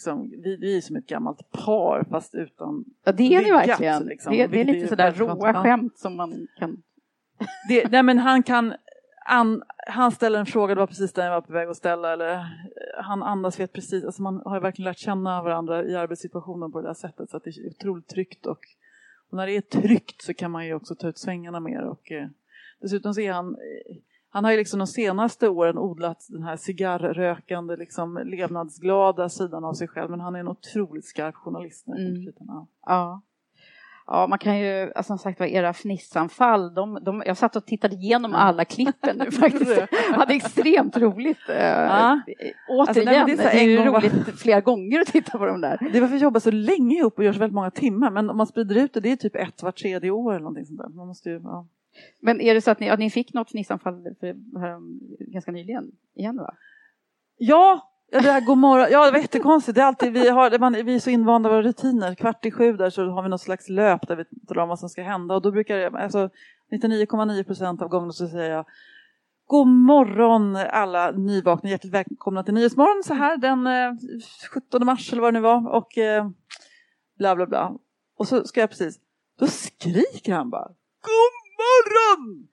liksom, vi, vi är som ett gammalt par fast utan Ja, det är byggat, verkligen. liksom. Det, det är lite sådär råa skämt som man kan... <laughs> Det, nej men han kan, an, han ställer en fråga, det var precis den jag var på väg att ställa, eller eh, han andas vet precis, alltså man har ju verkligen lärt känna varandra i arbetssituationen på det där sättet så att det är otroligt tryggt och, och när det är tryggt så kan man ju också ta ut svängarna mer och eh, dessutom så är han eh, han har ju liksom de senaste åren odlat den här cigarrökande, liksom levnadsglada sidan av sig själv men han är en otroligt skarp journalist. kritan. Ja. Ja. Man kan ju, alltså, som sagt var, era fnissanfall, de, de, jag satt och tittade igenom alla klippen nu <laughs> faktiskt. Hade extremt roligt. Eh, Ja. Återigen, Alltså, nej, det är det är, ju var- roligt flera gånger att titta på de där. Det är varför vi jobbar så länge ihop och gör så väldigt många timmar men om man sprider ut det, det är typ ett var tredje år eller någonting sånt där. Man måste ju, ja. Men är det så att ni, att ni fick något fnissanfall ganska nyligen igen va? Ja, det här god morgon. Ja, det var jättekonstigt. Det är alltid, vi, har, man, vi är så invanda av våra rutiner. Kvart i sju där så har vi något slags löp där vi talar om vad som ska hända. Och då brukar jag, alltså 99,9 procent av gången så säger jag God morgon alla nyvakna, hjärtligt välkomna till Nyhetsmorgon så här den eh, 17 mars eller vad det nu var. Och eh, bla bla bla. Och så ska jag precis, då skriker han bara God morgon!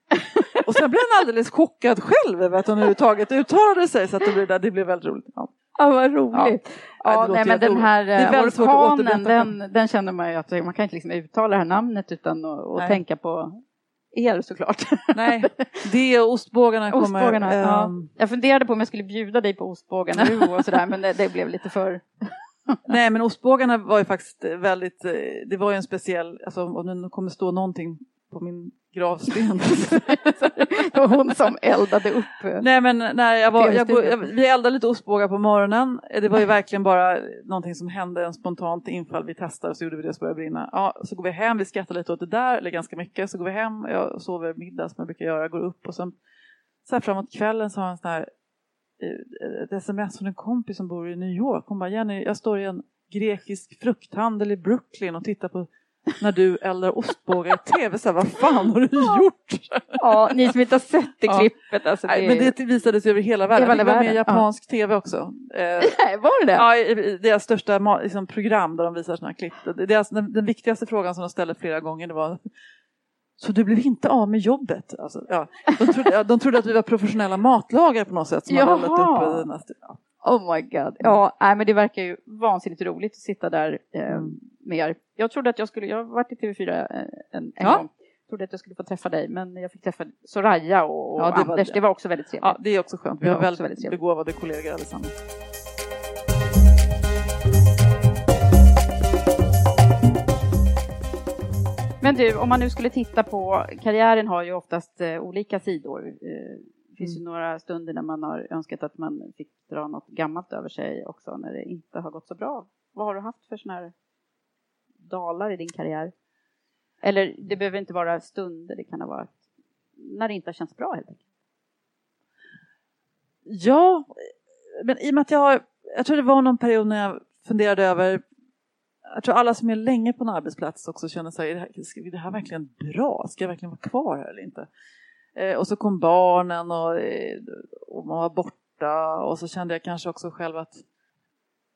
Och sen blev han alldeles chockad själv över att han överhuvudtaget uttalade sig så att det blev, där, det blev väldigt roligt. Ja. Ja, vad roligt. Ja, Ja, nej, men den här orkanen, den, den känner man ju att man kan inte liksom uttala det här namnet utan att tänka på er såklart. Nej, det och ostbågarna kommer. Ostbågarna, ja. ehm, Jag funderade på om jag skulle bjuda dig på ostbågarna nu och sådär men det, det blev lite för... <laughs> Nej men ostbågarna var ju faktiskt väldigt, eh, det var ju en speciell, alltså om det nu kommer stå någonting på min gravsten. <laughs> Det var hon som eldade upp. eh, Nej men när jag var, jag, jag, vi eldade lite ostbågar på morgonen. Eh, Det var ju verkligen bara någonting som hände, en spontant infall. Vi testade och så gjorde vi det så började brinna. Ja, så går vi hem, vi skrattar lite åt det där, eller ganska mycket. Så går vi hem, jag sover middag som jag brukar göra, går upp och sen så här framåt kvällen så har jag en sån här eh, ett sms från en kompis som bor i New York. Hon bara, Jenny, jag står i en grekisk frukthandel i Brooklyn och tittar på när du eldar ostbågar i tv. Så här, vad fan har du gjort? Ja, ni som inte har sett det Ja. klippet. Alltså, Nej, men det visades över hela världen. Hela det var med i japansk tv också. Eh, Nej, var det det? Ja, i, deras största liksom, program där de visar sådana här klipp. Det- Deras, den, den viktigaste frågan som de ställde flera gånger det var Så du blev inte av med jobbet? Alltså, ja, de, trodde, ja, de trodde att vi var professionella matlagare på något sätt som hade upp st- ja. Oh my god. Ja, nej, men det verkar ju vansinnigt roligt att sitta där eh, Mm. med er. Jag trodde att jag skulle, jag har varit i TV4 eh, en, en Ja. gång. trodde att jag skulle få träffa dig, men jag fick träffa Soraya och, och Ja, det var Anders. det. Det var också väldigt trevligt. Ja, det är också skönt. Vi har var väldigt väldigt trevligt. begåvade kollegor allesammans. Men du, om man nu skulle titta på, karriären har ju oftast eh, olika sidor. Eh, det finns ju några stunder när man har önskat att man fick dra något gammalt över sig också, när det inte har gått så bra. Vad har du haft för sådana här dalar i din karriär? Eller det behöver inte vara stunder, det kan ha varit när det inte har känts bra helt enkelt. Ja, men i och med att jag har, jag tror det var någon period när jag funderade över, jag tror alla som är länge på en arbetsplats också känner sig, är det här, är det här verkligen bra? Ska jag verkligen vara kvar här eller inte? Eh, och så kom barnen och, eh, och man var borta och så kände jag kanske också själv att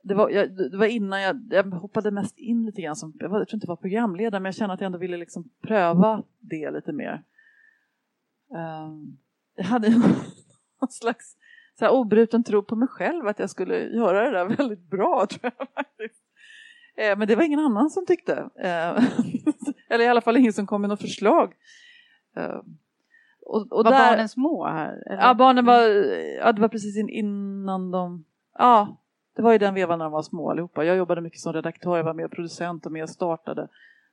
det var, jag, det var innan jag, jag hoppade mest in lite grann som, jag, var, jag tror inte jag var programledare men jag kände att jag ändå ville liksom pröva det lite mer. Um, jag hade <laughs> någon slags så här obruten tro på mig själv att jag skulle göra det där väldigt bra <laughs> tror jag faktiskt. Eh, men det var ingen annan som tyckte. Eh, <laughs> eller i alla fall ingen som kom med något förslag. Eh, och, och var där- barnen små här? eller? Ja, barnen var, ja, det var precis in, innan de, ja, det var ju den vevan när de var små allihopa. Jag jobbade mycket som redaktör, jag var med producent och med och startade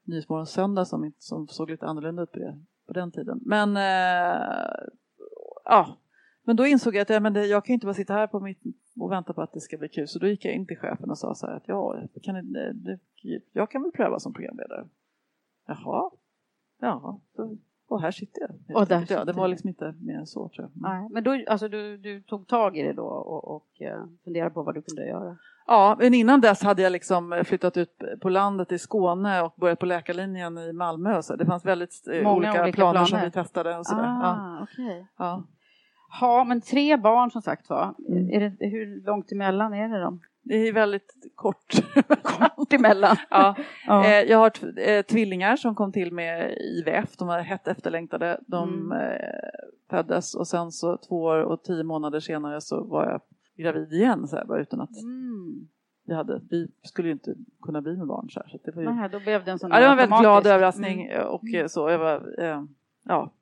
Nyhetsmorgon Söndag som, som såg lite annorlunda ut på, det, på den tiden. Men, eh, ja, men då insåg jag att ja, men det, jag kan inte bara sitta här på mitt och vänta på att det ska bli kul. Så då gick jag in till chefen och sa så här att ja, kan det, det, jag kan väl pröva som programledare. Jaha, ja, så, och här sitter jag. Och där enkelt. ja, det var liksom inte mer än så tror jag. Nej, men då, alltså, du, du tog tag i det då och, och eh, funderade på vad du kunde göra? Ja, men innan dess hade jag liksom flyttat ut på landet i Skåne och börjat på läkarlinjen i Malmö. Så det fanns väldigt eh, Många olika, olika planer, som planer. vi testade. Och sådär. Ah, Ja. okej. Ja. Ja, men tre barn som sagt var. Mm. Är det, hur långt emellan är det dem? Det är väldigt kort. <laughs> Kort emellan. ja. Ja. Eh, jag har eh, tvillingar som kom till med IVF. De var hett efterlängtade. De Mm. eh, föddes och sen så två år och tio månader senare så var jag gravid igen. Så här, bara utan att Mm. vi, hade, vi skulle ju inte kunna bli med barn. Så, här, så det var ju... Nej, då blev det en sån Ja, det var en väldigt glad överraskning Mm. och så. Jag var, eh, ja,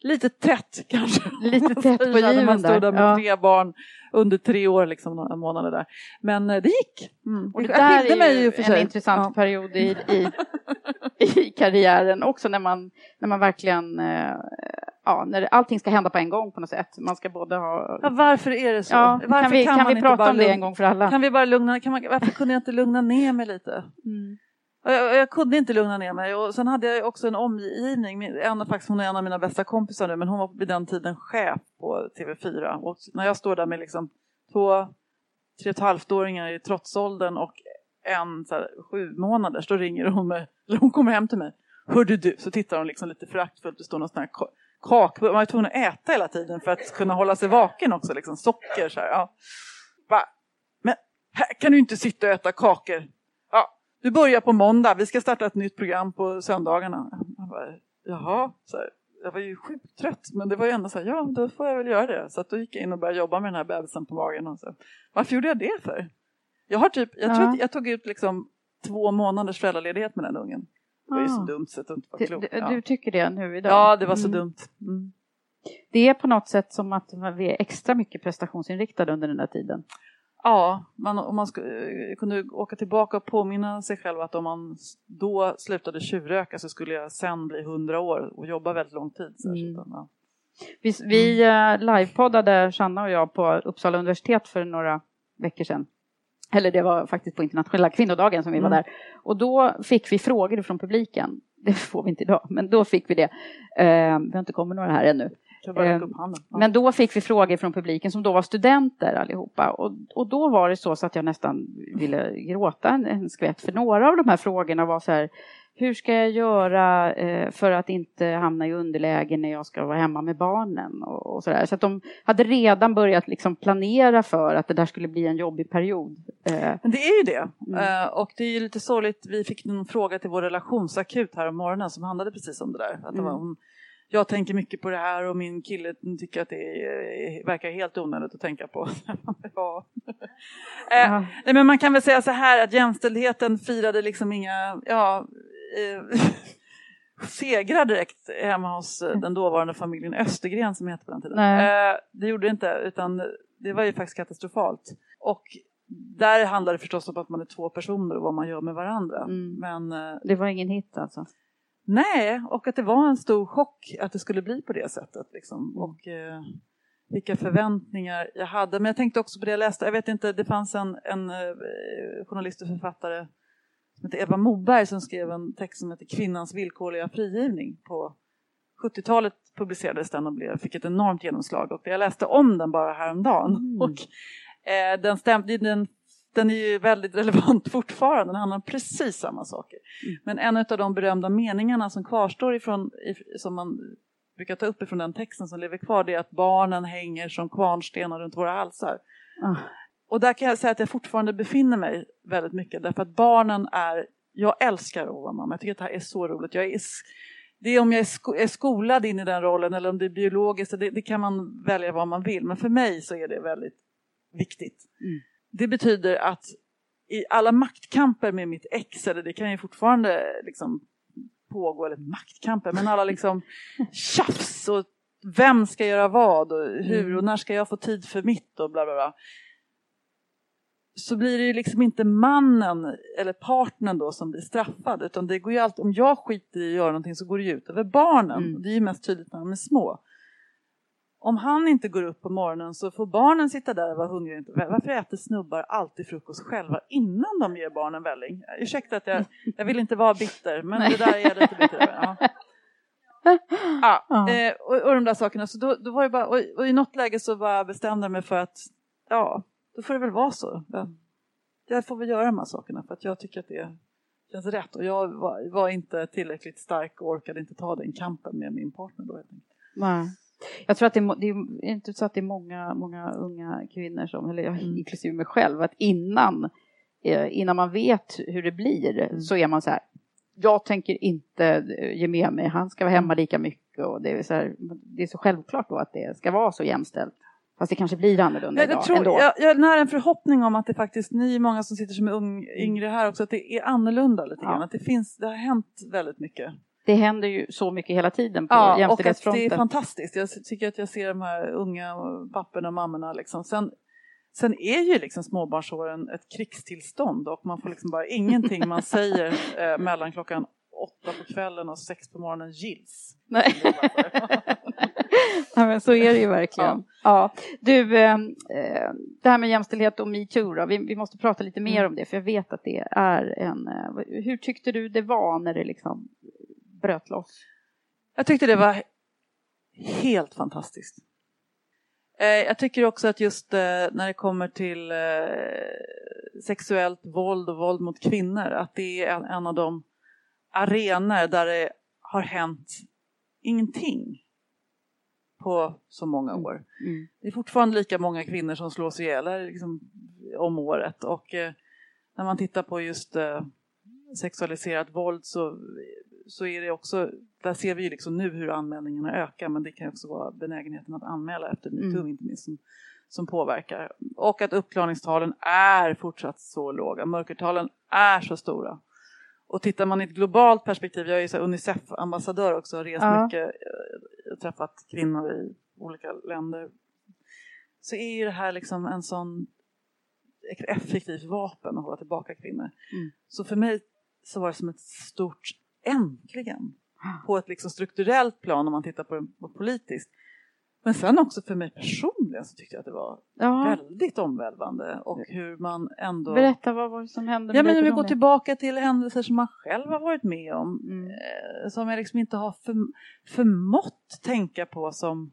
lite tätt <laughs> kanske. Lite tätt på När man given stod där. med Ja. tre barn under tre år, liksom några månader där. Men eh, det gick. Mm. Och det där skilde är mig ju för en sig. intressant Ja. period i, <laughs> i, i karriären också när man, när man verkligen, eh, ja, när allting ska hända på en gång på något sätt. Man ska både ha... Ja, varför är det så? Ja, varför kan vi, kan man vi prata om det en gång för alla? Kan vi bara lugna, kan man, varför kunde jag inte lugna ner mig lite? Mm. Jag, jag kunde inte lugna ner mig. Och sen hade jag också en omgivning, en, faktiskt hon är en av mina bästa kompisar nu men hon var vid den tiden chef på TV4 och när jag står där med liksom två tre och ett halvt-åringar i trotsåldern och en så här, sju månaders då ringer hon mig, eller <laughs> hon kommer hem till mig. Hörde du, så tittar hon liksom lite föraktfullt, det står någon sån här kak, kakburk, man var tvungen att äta hela tiden för att kunna hålla sig vaken också, liksom. Socker så här, ja. Men här kan du inte sitta och äta kakor. Du börjar på måndag, vi ska starta ett nytt program på söndagarna. Jag bara, Jaha, så här, jag var ju sjukt trött men det var ju ändå så här, ja då får jag väl göra det. Så att då gick jag in och började jobba med den här bebisen på magen. Och så. Varför gjorde jag det för? Jag har typ, jag tror Ja. att jag tog ut liksom två månaders föräldraledighet med den ungen. Det var ju så Ah. dumt så att det inte var klokt. du, Ja. du tycker det nu idag? ja, det var så Mm. dumt. Mm. Det är på något sätt som att vi är extra mycket prestationsinriktade under den här tiden. Ja, man, om man skulle, kunde åka tillbaka och påminna sig själv att om man då slutade tjuvröka så skulle jag sen bli 100 år och jobba väldigt lång tid. Här, Mm. ja. Vi, vi eh, livepoddade, Sanna och jag, på Uppsala universitet för några veckor sedan. Eller det var faktiskt på internationella kvinnodagen som vi var Mm. där. Och då fick vi frågor från publiken. Det får vi inte idag, men då fick vi det. Eh, vi har inte kommit några här ännu. Eh. Men då fick vi frågor från publiken som då var studenter allihopa. Och, och då var det så, så att jag nästan ville gråta en, en skvätt. För några av de här frågorna var så här, hur ska jag göra eh, för att inte hamna i underläge när jag ska vara hemma med barnen? Och, så där. så att de hade redan börjat liksom planera för att det där skulle bli en jobbig period. Eh, Men det är ju det. Mm. Och det är ju lite sorgligt. Vi fick en fråga till vår relationsakut här om morgonen som handlade precis om det där. Att det var, Mm. hon, jag tänker mycket på det här och min kille tycker att det är, verkar helt onödigt att tänka på. <laughs> ja. eh, nej, men man kan väl säga så här att jämställdheten firade liksom inga, ja, eh, <laughs> segra direkt hemma hos eh, den dåvarande familjen Östergren som hette på den tiden. Eh, det gjorde det inte utan det var ju faktiskt katastrofalt. Och där handlar det förstås om att man är två personer och vad man gör med varandra. Mm. Men eh, Det var ingen hit alltså? Nej, och att det var en stor chock att det skulle bli på det sättet. Liksom. Och eh, vilka förväntningar jag hade. Men jag tänkte också på det jag läste. Jag vet inte, det fanns en, en eh, journalist och författare som heter Eva Moberg som skrev en text som heter Kvinnans villkorliga frigivning. På 70-talet publicerades den och blev, fick ett enormt genomslag. Och jag läste om den bara häromdagen. Och, eh, den, stämde, den, den är ju väldigt relevant <laughs> fortfarande. Den handlar om precis samma saker. Men en av de berömda meningarna som kvarstår ifrån, if, som man brukar ta upp ifrån den texten som lever kvar, det är att barnen hänger som kvarnstenar runt våra halsar. Ah. Och där kan jag säga att jag fortfarande befinner mig väldigt mycket därför att barnen är, jag älskar att vara mamma, jag tycker att det här är så roligt. Jag är, det är om jag är, sko, är skolad in i den rollen eller om det är biologiskt, det, det kan man välja vad man vill. Men för mig så är det väldigt viktigt. Mm. Det betyder att i alla maktkamper med mitt ex, eller det kan ju fortfarande liksom pågå, eller maktkamper, men alla liksom <laughs> tjafs och vem ska göra vad och hur och när ska jag få tid för mitt och bla bla bla. Så blir det ju liksom inte mannen eller partnern då som blir straffad utan det går ju alltid, om jag skiter i att göra någonting så går det ju ut över barnen. Mm. Det är ju mest tydligt när de är små. Om han inte går upp på morgonen så får barnen sitta där och vara hungriga. Varför äter snubbar alltid frukost själva innan de ger barnen välling? Ursäkta att jag, jag vill inte vara bitter men Nej. det där är lite bitter över. Ja. <laughs> Ja, eh, och, och de där sakerna. Så då, då var det bara, och, och i något läge så bara bestämde jag mig för att ja, då får det väl vara så. Jag, jag får väl göra de här sakerna för att jag tycker att det känns rätt. Och jag var, var inte tillräckligt stark och orkade inte ta den kampen med min partner då. Nej. Jag tror att det är, det är inte så att det är många, många unga kvinnor som, eller jag, Mm. inklusive mig själv, att innan, eh, innan man vet hur det blir Mm. så är man så här, jag tänker inte eh, ge med mig, han ska vara hemma lika mycket och det är, så här, det är så självklart då att det ska vara så jämställt. Fast det kanske blir annorlunda Jag, idag jag, tror, ändå. jag, jag när en förhoppning om att det faktiskt, ni många som sitter som är ung, yngre här också, att det är annorlunda lite Ja. grann. Att det finns, det har hänt väldigt mycket. Det händer ju så mycket hela tiden på Ja, och att jämställdhetsfronten. det är fantastiskt. Jag tycker att jag ser de här unga papporna och mammorna liksom. Sen, sen är ju liksom småbarnsåren ett krigstillstånd och man får liksom bara ingenting man <laughs> säger eh, mellan klockan åtta på kvällen och sex på morgonen gills. Nej. <laughs> ja, men så är det ju verkligen. Ja. Du, eh, eh, det här med jämställdhet och metoo vi, vi måste prata lite mer Mm. om det för jag vet att det är en... Eh, hur tyckte du det var när det liksom bröt loss? Jag tyckte det var helt fantastiskt. Eh, jag tycker också att just eh, när det kommer till eh, sexuellt våld och våld mot kvinnor, att det är en, av de arenor där det har hänt ingenting på så många år. Mm. Det är fortfarande lika många kvinnor som slås ihjäl liksom, om året. Och eh, när man tittar på just eh, sexualiserat våld så, så är det också, där ser vi liksom nu hur anmälningarna ökar men det kan också vara benägenheten att anmäla efter metoo Mm. inte minst som, som påverkar. Och att uppklarningstalen är fortsatt så låga, mörkertalen är så stora. Och tittar man i ett globalt perspektiv, jag är ju Unicef-ambassadör också, har rest Ja. mycket, eh, träffat kvinnor i olika länder. Så är ju det här liksom en sån effektivt vapen att hålla tillbaka kvinnor. Mm. Så för mig så var det som ett stort äntligen på ett liksom strukturellt plan om man tittar på det politiskt. Men sen också för mig personligen så tyckte jag att det var Ja. väldigt omvälvande och hur man ändå... Berätta vad var det som hände Ja, med men dig om vi går tillbaka till händelser som man själv har varit med om. Mm. Eh, som jag liksom inte har för, förmått tänka på som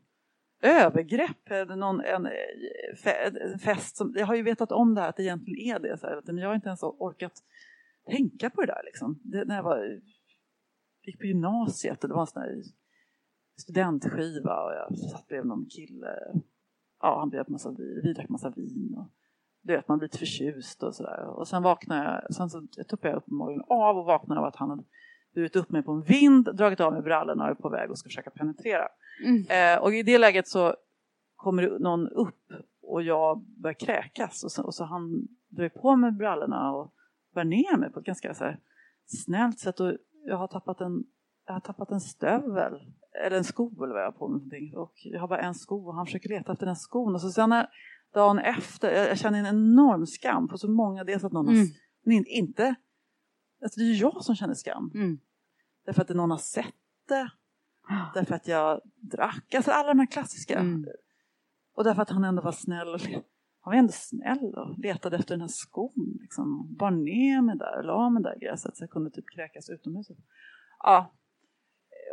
övergrepp. Eller någon, en, eh, en fest som, jag har ju vetat om det här att det egentligen är det. Så här, men jag har inte ens orkat tänka på det där. Liksom. Det, när jag var, gick på gymnasiet och det var en sån här studentskiva och jag satt bredvid någon kille. Ja, han bjöd på massa vin, vi drack massa vin. Och, du vet, man blir lite förtjust och sådär. Och sen vaknade jag, sen så tuppade jag upp morgonen av och vaknade av att han hade burit upp mig på en vind, dragit av mig brallorna och är på väg och ska försöka penetrera. Mm. Eh, och i det läget så kommer någon upp och jag börjar kräkas och så, och så han drar på mig brallorna och bär ner mig på ett ganska så här, snällt sätt och jag har tappat en jag har tappat en stövel eller en sko eller vad jag har på mig och jag har bara en sko och han försöker leta efter den skon och så sen när, dagen efter, jag, jag känner en enorm skam på så många, dels att någon Mm. har, inte, alltså det är ju jag som känner skam. Mm. Därför att någon har sett det, därför att jag drack, alltså alla de här klassiska. Mm. Och därför att han ändå var snäll han var ändå snäll och letade efter den här skon. Liksom. Bar ner mig där och la mig där i gräset så jag kunde typ kräkas utomhus. Ja.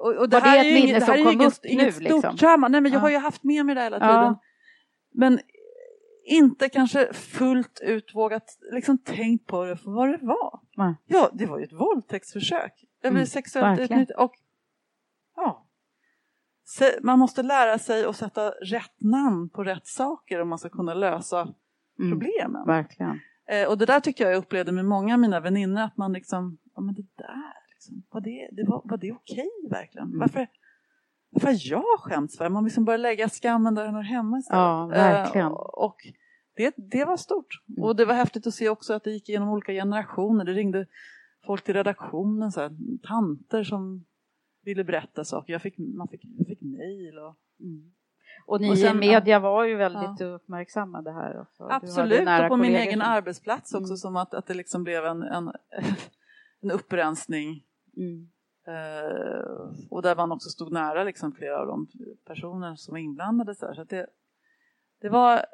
Och, och Var det här ett är ju minne inget- det som kom inget, upp inget nu, stort liksom? trauma. Nej men jag Ja. har ju haft med mig det hela Ja. tiden. Men inte kanske fullt ut vågat liksom tänkt på det för vad det var. Nej. Ja, det var ju ett våldtäktsförsök. Mm, sexuellt utnyttjande. Och ja, man måste lära sig att sätta rätt namn på rätt saker om man ska kunna lösa Mm. problemen. Verkligen. Eh, och det där tycker jag jag upplevde med många av mina vänner att man liksom, ja men det där, liksom, var, det, det var, var det okej verkligen? Mm. Varför, varför har jag skämts för? Man liksom börjar lägga skammen där den hör hemma istället. Ja, verkligen. Eh, och det, det var stort. Mm. Och det var häftigt att se också att det gick igenom olika generationer. Det ringde folk till redaktionen, så här, tanter som ville berätta saker. Jag fick, man fick, jag fick mejl och Mm. Och ni Och sen- i media var ju väldigt uppmärksammade här också. Absolut, och på min kollegor egen som- arbetsplats också Mm. som att, att det liksom blev en, en, <laughs> en upprensning. Mm. Eh, och där man också stod nära liksom flera av de personer som var inblandade. Så, här. så att det, det var...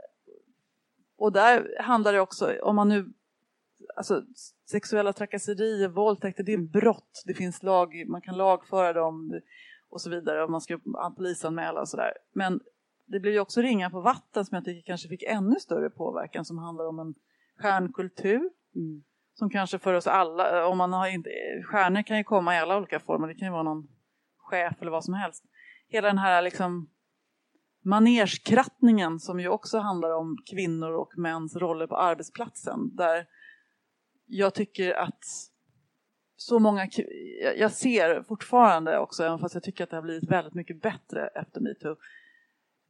Och där handlar det också, om man nu... Alltså sexuella trakasserier, våldtäkter, det är brott. Det finns lag, man kan lagföra dem och så vidare. Och man ska polisanmäla och sådär. Men det blev ju också ringa på vatten som jag tycker kanske fick ännu större påverkan som handlar om en stjärnkultur. Mm. Som kanske för oss alla, eh, om man har inte, stjärnor kan ju komma i alla olika former, det kan ju vara någon chef eller vad som helst. Hela den här liksom manerskrattningen som ju också handlar om kvinnor och mäns roller på arbetsplatsen. Där jag tycker att så många, jag- ser fortfarande också, även fast jag tycker att det har blivit väldigt mycket bättre efter metoo,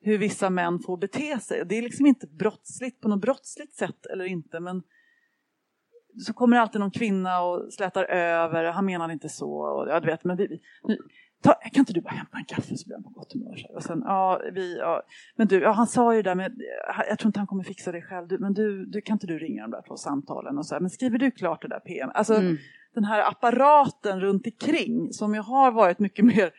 hur vissa män får bete sig. Det är liksom inte brottsligt på något brottsligt sätt eller inte, men så kommer alltid någon kvinna och slätar över, han menade inte så, och, ja, du vet, men vi, ta, kan inte du bara hämta en kaffe så blir han på gott humör. så. Och sen, ja, vi, ja, men du, ja, han sa ju det där med, jag tror inte han kommer fixa det själv, du, men du, du, kan inte du ringa de där två samtalen och så här, men skriver du klart det där PM? Alltså Mm. den här apparaten runt omkring som ju har varit mycket mer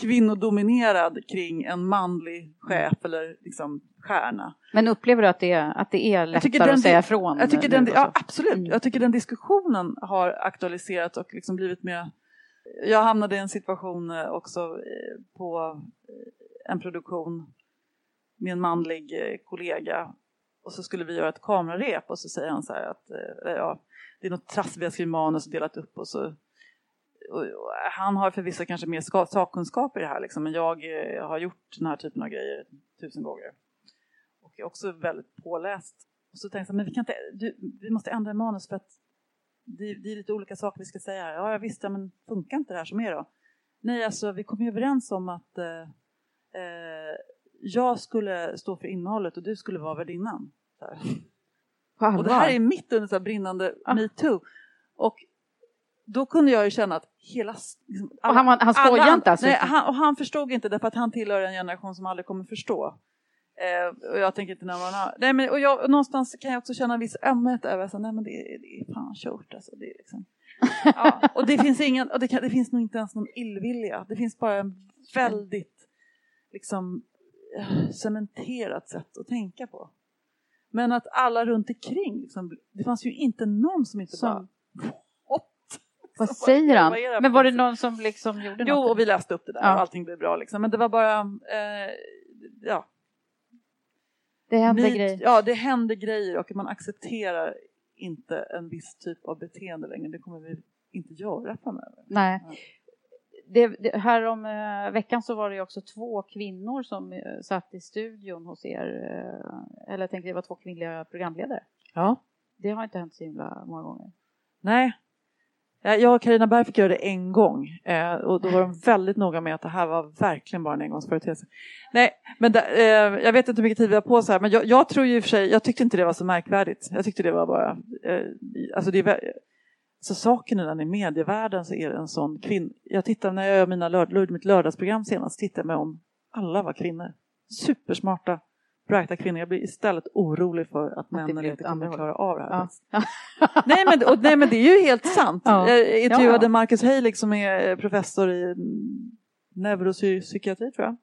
kvinnodominerad kring en manlig chef eller liksom stjärna. Men upplever du att det är, att det är lättare den att säga ifrån? Jag tycker den, ja, absolut. Mm. Jag tycker den diskussionen har aktualiserats och liksom blivit mer... Jag hamnade i en situation eh, också eh, på eh, en produktion med en manlig kollega och så skulle vi göra ett kamerarep och så säger han så här att ja, det är något trassel, vi har skrivit manus och delat upp och så och, han har förvisso kanske mer sakkunskap i det här liksom, men jag har gjort den här typen av grejer tusen gånger. Och är också väldigt påläst. Och så tänkte jag, men vi, kan inte, du, vi måste ändra manus för att det, det är lite olika saker vi ska säga. Ja, jag visste, men funkar inte det här som är då? Nej, alltså vi kom ju överens om att eh, eh, jag skulle stå för innehållet och du skulle vara värdinnan. Och det här är mitt under så brinnande Ah. metoo. Och då kunde jag ju känna att hela... Liksom, Och han han skojar alla- inte alltså? Nej, han, och han förstod inte därför att han tillhör en generation som aldrig kommer förstå. Eh, och jag tänker inte när man har... Nej, men, och jag, någonstans kan jag också känna en viss ömhet över så, nej men det, är- det är fan kört alltså. Det är liksom, <laughs> ja, och det finns ingen, och det, kan, det finns nog inte ens någon illvilja. Det finns bara en väldigt liksom eh, cementerat sätt att tänka på. Men att alla runt omkring, liksom, det fanns ju inte någon som inte Som- bara <laughs> Vad säger han? Men var det någon som liksom gjorde Jo, något? och vi läste upp det där och allting blev bra liksom. Men det var bara, eh, ja. Det hände Ni- grejer. Ja, det hände grejer och man accepterar inte en viss typ av beteende längre. Det kommer vi inte göra framöver. Nej. Det, det, här om eh, veckan så var det ju också två kvinnor som eh, satt i studion hos er. Eh, eller jag tänkte det var två kvinnliga programledare. Ja. Det har inte hänt så himla många gånger. Nej. Eh, jag och Carina Berg fick göra det en gång eh, och då var de väldigt noga med att det här var verkligen bara en engångsföreteelse. Nej, men där, eh, jag vet inte hur mycket tid vi har på oss här, men jag, jag tror ju i och för sig, jag tyckte inte det var så märkvärdigt. Jag tyckte det var bara, eh, alltså det är, Så saken är den i medievärlden så är det en sån kvinna. Jag tittar när jag gör mina lörd, mitt lördagsprogram senast, tittar jag mig om. Alla var kvinnor. Supersmarta, brighta kvinnor. Jag blir istället orolig för att männen inte kommer klara av det här. Ja. <laughs> nej, men, och, nej men det är ju helt sant. <laughs> Ja. Jag intervjuade ja. Marcus Heilig som är professor i neuropsykiatri tror jag.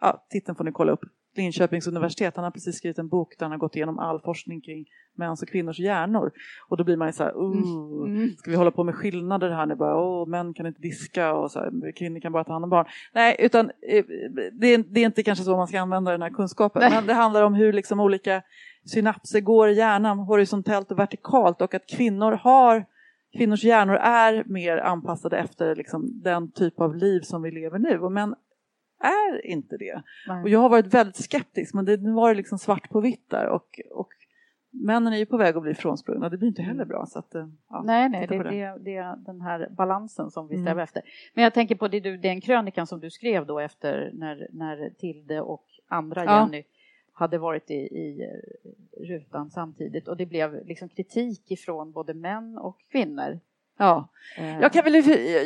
Ja, titeln får ni kolla upp. Linköpings universitet. Han har precis skrivit en bok där han har gått igenom all forskning kring mäns och kvinnors hjärnor. Och då blir man ju så här, uh, mm. ska vi hålla på med skillnader här nu? Bara, oh, män kan inte diska och så här, kvinnor kan bara ta hand om barn. Nej, utan eh, det är, det är inte kanske så man ska använda den här kunskapen. Nej. Men det handlar om hur liksom olika synapser går i hjärnan horisontellt och vertikalt och att kvinnor har Kvinnors hjärnor är mer anpassade efter liksom den typ av liv som vi lever nu och män är inte det. Nej. Och jag har varit väldigt skeptisk men det, nu var det liksom svart på vitt där och, och männen är ju på väg att bli frånsprungna det blir inte heller bra. Så att, eh, ja, nej, nej, det, det. det, är den här balansen som vi strävar mm. efter. Men jag tänker på det du, den krönikan som du skrev då efter när, när Tilde och andra ja. Jenny hade varit i, i rutan samtidigt och det blev liksom kritik ifrån både män och kvinnor. Ja, eh. jag kan väl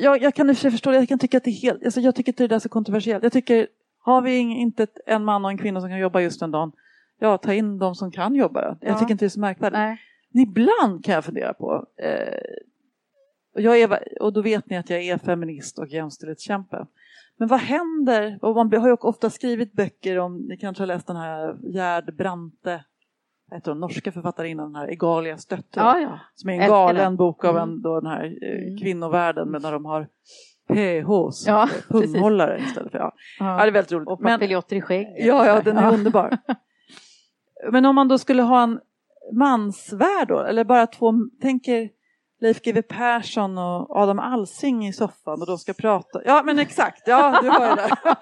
jag, jag kan förstå det. Jag kan tycka att det är helt, alltså jag tycker inte det är så kontroversiellt. Jag tycker, har vi inte en man och en kvinna som kan jobba just den dagen, ja ta in de som kan jobba. Jag ja. tycker inte det är så märkvärdigt. Nej. Ibland kan jag fundera på, eh, och, jag är, och då vet ni att jag är feminist och jämställdhetskämpe. Men vad händer? Och man har ju ofta skrivit böcker om, ni kanske har läst den här Gerd Brante, heter hon, norska författarinnan, den här Egalia Stötter. Ja, ja. Som är en galen den. bok av en, mm. då, den här eh, mm. kvinnovärlden, men när de har PHs, ja, <laughs> punghållare istället för, ja. ja. ja. det är väldigt roligt. Och papiljotter i skägg. Ja, ja, den är underbar. Men om man då skulle ha en mansvärld då, eller bara två, tänker Leif GW Persson och Adam Alsing i soffan och de ska prata. Ja men exakt, ja du hör det. <laughs>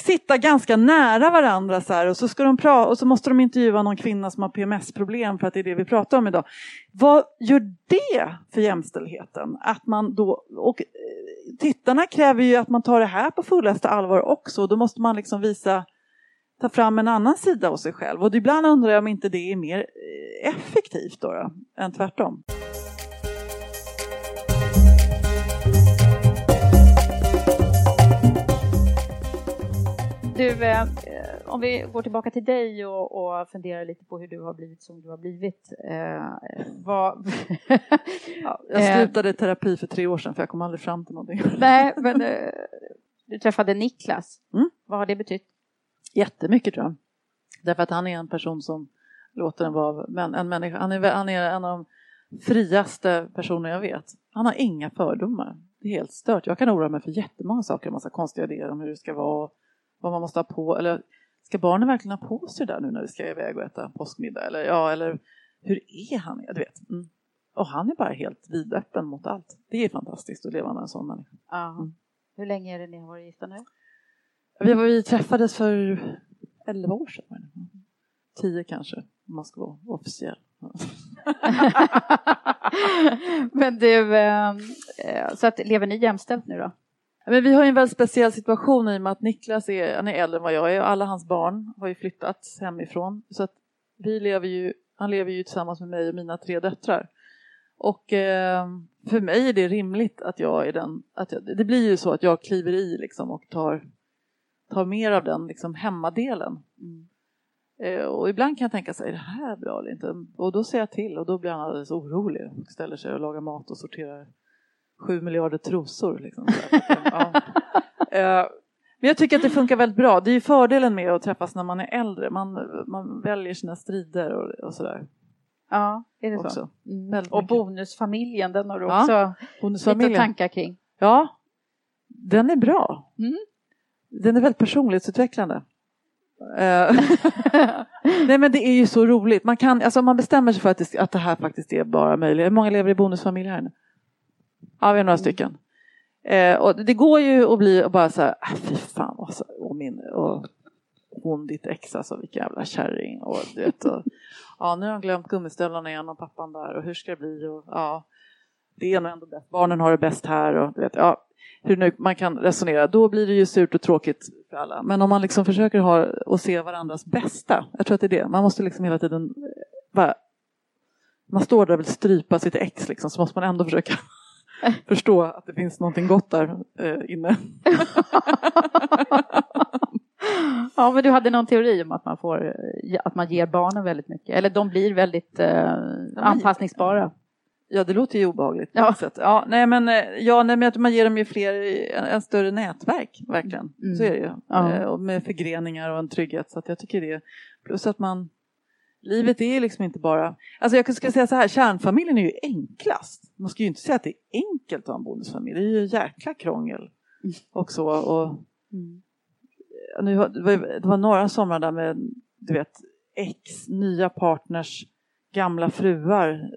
Sitta ganska nära varandra så här och så, ska de pra och så måste de intervjua någon kvinna som har PMS-problem för att det är det vi pratar om idag. Vad gör det för jämställdheten? Att man då, och eh, tittarna kräver ju att man tar det här på fullaste allvar också och då måste man liksom visa ta fram en annan sida av sig själv och ibland undrar jag om inte det är mer eh, effektivt då, då än tvärtom. Du, eh, om vi går tillbaka till dig och, och funderar lite på hur du har blivit som du har blivit. Eh, vad... <laughs> ja, jag eh, slutade terapi för tre år sedan för jag kom aldrig fram till någonting. <laughs> Nej, men eh, du träffade Niklas. Mm. Vad har det betytt? Jättemycket tror jag. Därför att han är en person som låter en vara men, en människa. Han är, han är en av de friaste personer jag vet. Han har inga fördomar. Det är helt stört. Jag kan oroa mig för jättemånga saker, en massa konstiga idéer om hur det ska vara vad man måste ha på. Eller ska barnen verkligen ha på sig det där nu när vi ska iväg och äta påskmiddag? Eller, ja, eller hur är han? Du vet. Mm. Och han är bara helt vidöppen mot allt. Det är fantastiskt att leva med en sån människa. Mm. Hur länge är det ni har varit gifta nu? Vi, var, vi träffades för 11 år sedan. Tio kanske, om man ska vara officiell. <laughs> Men du, eh, så att lever ni jämställt nu då? Men vi har en väldigt speciell situation i och med att Niklas är, han är äldre än vad jag är och alla hans barn har ju flyttat hemifrån. Så att vi lever ju, han lever ju tillsammans med mig och mina tre döttrar. Och eh, för mig är det rimligt att jag är den, att jag, det blir ju så att jag kliver i liksom och tar, tar mer av den liksom hemmadelen. Mm. Eh, och ibland kan jag tänka så är det här bra eller inte? Och då säger jag till och då blir han alldeles orolig och ställer sig och lagar mat och sorterar sju miljarder trosor. Liksom. ja. Eh, men jag tycker att det funkar väldigt bra. Det är ju fördelen med att träffas när man är äldre. Man, man väljer sina strider och, och sådär. Ja, är det också. så? Mm. Och bonusfamiljen, den har du också ja, lite tankar kring. Ja, den är bra. Mm. Den är väldigt personlighetsutvecklande. Eh, <laughs> Nej men det är ju så roligt. Man, kan, alltså, man bestämmer sig för att det, att det här faktiskt är bara möjligt. Hur många lever i bonusfamiljer här nu? Ja, vi är några stycken. Eh, och det går ju att bli och bara så här, ah, fy fan, och, så, och, min, och hon ditt ex alltså, vilken jävla kärring. Och, vet, och, ja, nu har de glömt gummistövlarna igen och pappan där och hur ska det bli? Och, ja, det är nog ändå bäst. Barnen har det bäst här och du vet, ja, hur nu man kan resonera. Då blir det ju surt och tråkigt för alla. Men om man liksom försöker ha och se varandras bästa. Jag tror att det är det. Man måste liksom hela tiden eh, bara man står där och vill strypa sitt ex liksom, så måste man ändå försöka <laughs> förstå att det finns någonting gott där eh, inne. <laughs> ja, men du hade någon teori om att man, får, eh, att man ger barnen väldigt mycket, eller de blir väldigt eh, anpassningsbara. Ja, det låter ju obehagligt. Ja. Ja, nej, men, eh, ja, nej, men man ger dem ju fler, en, en större nätverk, verkligen. Mm. Så är det ju. Ja. Eh, och med förgreningar och en trygghet. Så att jag tycker det. Plus att man, livet är liksom inte bara, alltså jag ska säga så här, kärnfamiljen är ju enklast. Man ska ju inte säga att det är enkelt att ha en bonusfamilj. Det är ju jäkla krångel mm. också. Och, mm. nu, det, var, några somrar där med, du vet, ex, nya partners, gamla fruar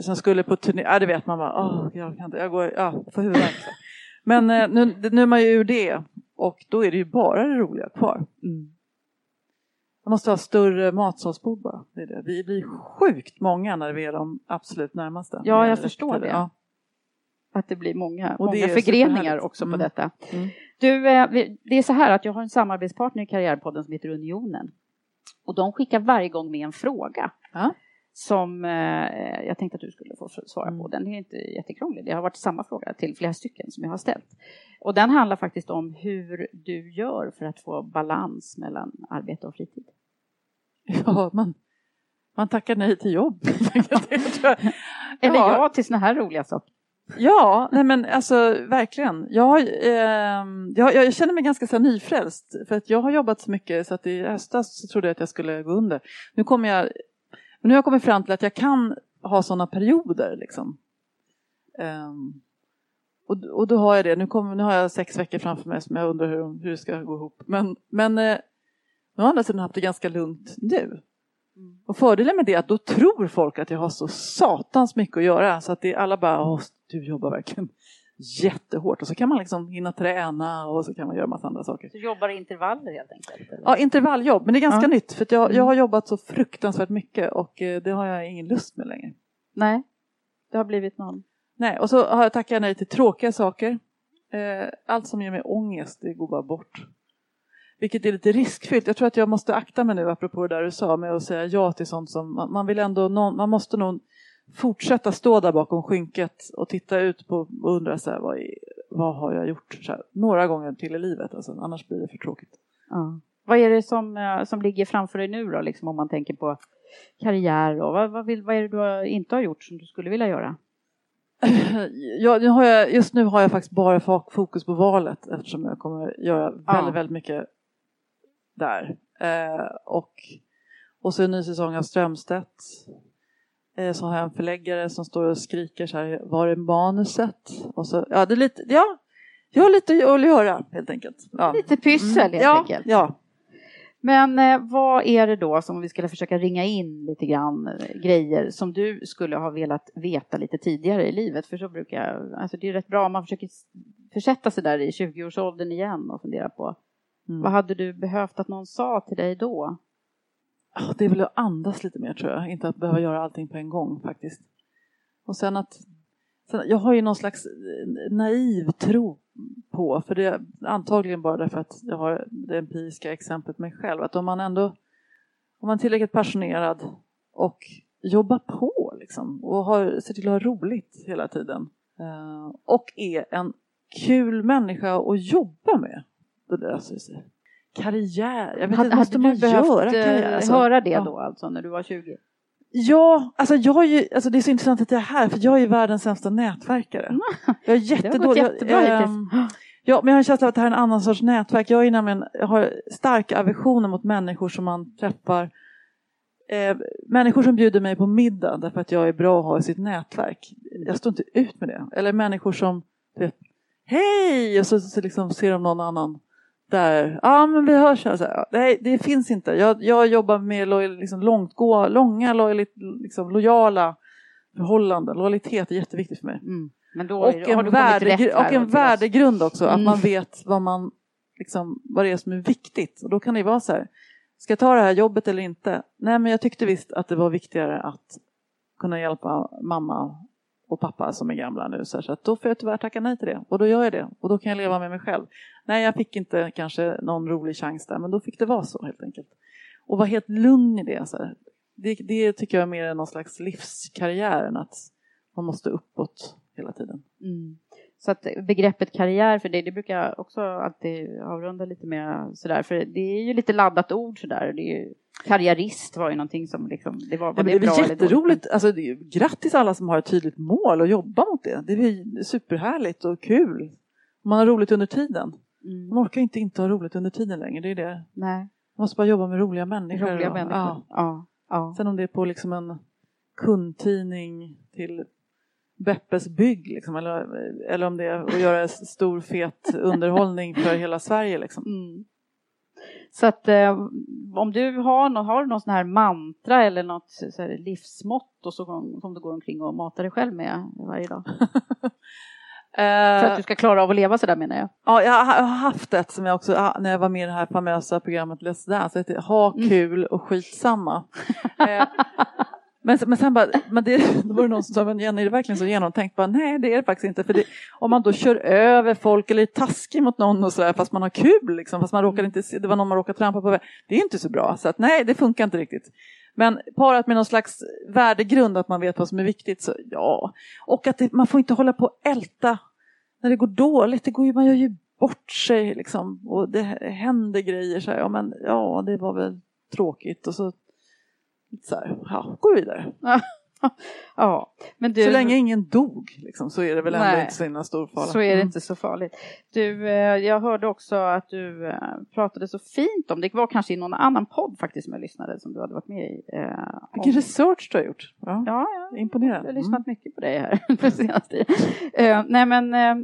som skulle på turné, ja det vet man bara, åh, jag kan inte, jag går, ja, får huvudvärk. Men eh, nu, nu är man ju ur det och då är det ju bara det roliga kvar. Mm. Man måste ha större matsalsbord bara. Det är det. Vi blir sjukt många när vi är de absolut närmaste. Ja, jag förstår det. Ja. Att det blir många, och många förgreningar också mm. på detta. Mm. Du, eh, det är så här att jag har en samarbetspartner i Karriärpodden som heter Unionen. Och de skickar varje gång med en fråga. Ja som eh, jag tänkte att du skulle få svara på. Mm. Den är inte jättekrånglig. Det har varit samma fråga till flera stycken som jag har ställt. Och den handlar faktiskt om hur du gör för att få balans mellan arbete och fritid. <laughs> Ja, man, man tackar nej till jobb. <laughs> <laughs> Eller ja. ja till såna här roliga saker. Ja, nej men alltså verkligen. Jag, eh, jag, jag, känner mig ganska så nyfrälst för att jag har jobbat så mycket så att i höstas så trodde jag att jag skulle gå under. Nu kommer jag men nu har jag kommit fram till att jag kan ha sådana perioder. Liksom. Um, och, och då har jag det. Nu, kommer, nu har jag sex veckor framför mig som jag undrar hur, hur det ska gå ihop. Men, men eh, nu har andra sidan haft det ganska lugnt nu. Mm. Och fördelen med det är att då tror folk att jag har så satans mycket att göra så att det, alla bara, du jobbar verkligen jättehårt och så kan man liksom hinna träna och så kan man göra massa andra saker. Så jobbar i intervaller helt enkelt? Eller? Ja, intervalljobb, men det är ganska ja. nytt för jag, jag har mm. jobbat så fruktansvärt mycket och eh, det har jag ingen lust med längre. Nej, det har blivit någon. Nej, och så har jag tackat nej till tråkiga saker. Eh, allt som ger mig ångest, det går bara bort. Vilket är lite riskfyllt. Jag tror att jag måste akta mig nu, apropå det där du sa, med att säga ja till sånt som man vill ändå, man måste nog fortsätta stå där bakom skynket och titta ut på och undra så här, vad, är, vad har jag gjort här, några gånger till i livet, alltså, annars blir det för tråkigt. Ja. Vad är det som, eh, som ligger framför dig nu då, liksom, om man tänker på karriär och vad, vad, vill, vad är det du inte har gjort som du skulle vilja göra? <clears throat> Ja, nu har jag, just nu har jag faktiskt bara fokus på valet eftersom jag kommer göra väldigt, ja. väldigt mycket där. Eh, och, och så en ny säsong av Strömstedt så har jag en förläggare som står och skriker så här, var är manuset? Och så, ja, det är lite, ja, jag har lite att göra helt enkelt. Ja. Lite pyssel helt mm. enkelt. Ja. Men eh, vad är det då som vi skulle försöka ringa in lite grann eh, grejer som du skulle ha velat veta lite tidigare i livet? För så brukar jag, alltså det är rätt bra om man försöker försätta sig där i 20-årsåldern igen och fundera på mm. vad hade du behövt att någon sa till dig då? Det är väl att andas lite mer tror jag, inte att behöva göra allting på en gång faktiskt. Och sen att sen, jag har ju någon slags eh, naiv tro på, för det är antagligen bara därför att jag har det empiriska exemplet mig själv, att om man ändå om man är tillräckligt passionerad och jobbar på liksom, och har, ser till att ha roligt hela tiden eh, och är en kul människa att jobba med, då löser det sig karriär. Jag vet hade, inte, måste man behövt göra karriär? Alltså, höra det ja. då alltså när du var 20? Ja, alltså jag är ju, alltså det är så intressant att jag är här för jag är världens sämsta nätverkare. Mm. Jag är jättedålig. jättebra jag, ähm, Ja, men jag har en känsla av att det här är en annan sorts nätverk. Jag, är nämligen, jag har starka aversioner mot människor som man träffar. Eh, människor som bjuder mig på middag därför att jag är bra att ha i sitt nätverk. Jag står inte ut med det. Eller människor som, vet, hej! Och så, så liksom ser de någon annan där, ja men vi hörs. Alltså, nej, det finns inte. Jag, jag jobbar med lojal, liksom, långtgå, långa lojalit, liksom, lojala förhållanden. Lojalitet är jätteviktigt för mig. Mm. Då och, en värde, och en värdegrund också, mm. att man vet vad, man, liksom, vad det är som är viktigt. Och då kan det vara så här, ska jag ta det här jobbet eller inte? Nej men jag tyckte visst att det var viktigare att kunna hjälpa mamma och pappa som är gamla nu. Så, att då får jag tyvärr tacka nej till det. Och då gör jag det. Och då kan jag leva med mig själv. Nej, jag fick inte kanske någon rolig chans där, men då fick det vara så helt enkelt. Och vara helt lugn i det. Så här. det, det tycker jag är mer någon slags livskarriär än att man måste uppåt hela tiden. Mm. Så att begreppet karriär för dig, det brukar jag också alltid avrunda lite med sådär, för det är ju lite laddat ord sådär. Det är ju, karriärist var ju någonting som liksom, det var, var ja, det, det är bra eller jätteroligt, alltså, det är grattis alla som har ett tydligt mål och jobbar mot det. Det är superhärligt och kul. Man har roligt under tiden. Mm. Man orkar inte inte ha roligt under tiden längre, det är det. Nej. Man måste bara jobba med roliga människor. Roliga människor. Ja. Ja. Ja. Sen om det är på liksom en kundtidning till Beppes bygg liksom, eller, eller om det är att göra stor fet underhållning för hela Sverige. Liksom. Mm. Så att eh, om du har, någon, har någon sån här mantra eller något så här livsmått och så, som du går omkring och matar dig själv med varje dag? <laughs> För att du ska klara av att leva sådär menar jag. Ja, jag har haft ett som jag också, ah, när jag var med i det här famösa programmet Let's Dance, det heter Ha kul och skitsamma. <laughs> Men, men sen bara, men det, <laughs> då var det någon som sa, men Jenny är det verkligen så genomtänkt? Bara, Nej det är det faktiskt inte, för det, om man då kör över folk eller är taskig mot någon och sådär fast man har kul, liksom, fast man råkar inte se, det var någon man råkade trampa på, det är inte så bra. Så att nej, det funkar inte riktigt. Men parat med någon slags värdegrund, att man vet vad som är viktigt, så ja. Och att det, man får inte hålla på och älta när det går dåligt, det går ju, man gör ju bort sig liksom och det händer grejer så här, ja men ja det var väl tråkigt och så, så här, ja, gå vidare. <laughs> ja, men du, Så länge ingen dog liksom, så är det väl ändå Nej. inte så himla stor fara. Så är det Mm. inte så farligt. Du, eh, jag hörde också att du eh, pratade så fint om, det var kanske i någon annan podd faktiskt som jag lyssnade som du hade varit med i. eh, Vilken research du har gjort. Ja, Ja, ja. Imponerande. Jag har lyssnat mycket på dig här <laughs> på senaste. Eh, nej men, eh,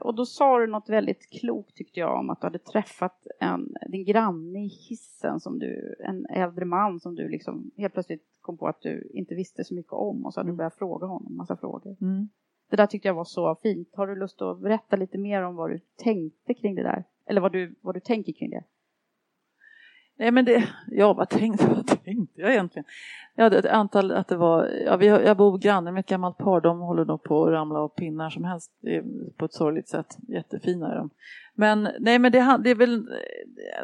och då sa du något väldigt klokt tyckte jag om att du hade träffat en, din granne i hissen som du, en äldre man som du liksom helt plötsligt kom på att du inte visste så mycket om och så hade du börjat fråga honom massa frågor. Mm. Det där tyckte jag var så fint. Har du lust att berätta lite mer om vad du tänkte kring det där? Eller vad du, vad du tänker kring det? Nej men det, ja vad tänkte, <laughs> vad tänkte jag egentligen? Jag hade ett antal, att det var, ja, vi, jag bor granne med ett gammalt par, de håller nog på att ramla av pinnar som helst är på ett sorgligt sätt. Jättefina är de. Men nej men det, det är väl,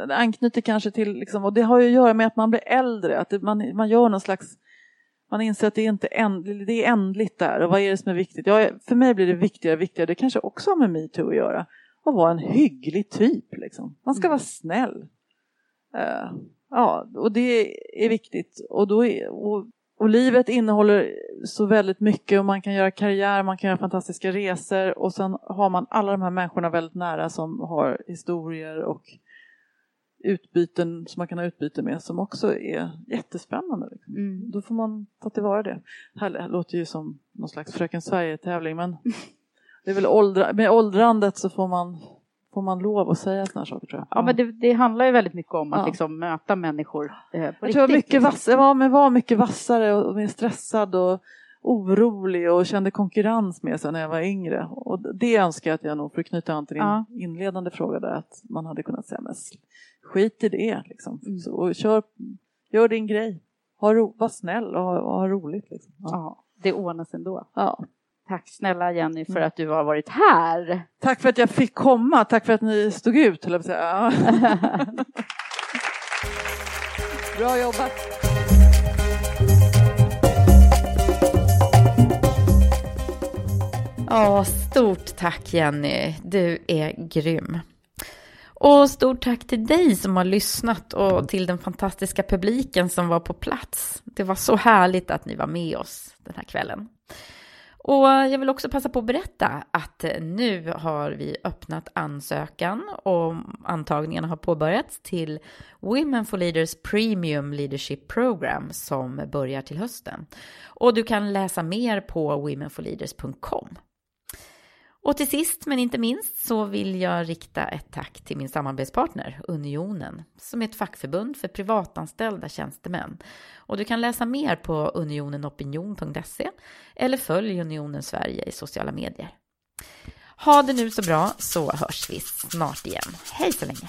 det anknyter kanske till, liksom, och det har ju att göra med att man blir äldre, att det, man, man gör någon slags man inser att det är inte änd, det är ändligt där och vad är det som är viktigt? Ja, för mig blir det viktigare och viktigare, det kanske också har med metoo att göra, att vara en hygglig typ. Liksom. Man ska vara snäll. Eh, ja, och det är viktigt. Och, då är, och, och livet innehåller så väldigt mycket och man kan göra karriär, man kan göra fantastiska resor och sen har man alla de här människorna väldigt nära som har historier och utbyten som man kan ha utbyte med som också är jättespännande. Liksom. Mm. Då får man ta tillvara det. Det här låter ju som någon slags Fröken Sverige-tävling men <laughs> det är väl åldra, med åldrandet så får man, får man lov att säga sådana saker tror jag. Ja, men det, det handlar ju väldigt mycket om att Ja. liksom möta människor eh, på Jag riktigt. jag mycket liksom. jag var, men var mycket vassare och mer stressad och orolig och kände konkurrens med sig när jag var yngre. Och det önskar jag att jag nog, för att knyta an till din Ja. inledande fråga där, att man hade kunnat säga men skit i det liksom. Mm. Så, och kör, gör din grej. Ha ro, var snäll och ha, och ha roligt. Liksom. Ja. Ja, det ordnas ändå. Ja. Tack snälla Jenny för Mm. att du har varit här. Tack för att jag fick komma, tack för att ni stod ut, höll jag säga. <laughs> Bra jobbat! Ja, stort tack Jenny. Du är grym. Och stort tack till dig som har lyssnat och till den fantastiska publiken som var på plats. Det var så härligt att ni var med oss den här kvällen. Och jag vill också passa på att berätta att nu har vi öppnat ansökan och antagningarna har påbörjats till Women for Leaders Premium Leadership Program som börjar till hösten. Och du kan läsa mer på womenforleaders.com. Och till sist men inte minst så vill jag rikta ett tack till min samarbetspartner Unionen som är ett fackförbund för privatanställda tjänstemän. Och du kan läsa mer på unionenopinion.se eller följ Unionen Sverige i sociala medier. Ha det nu så bra så hörs vi snart igen. Hej så länge!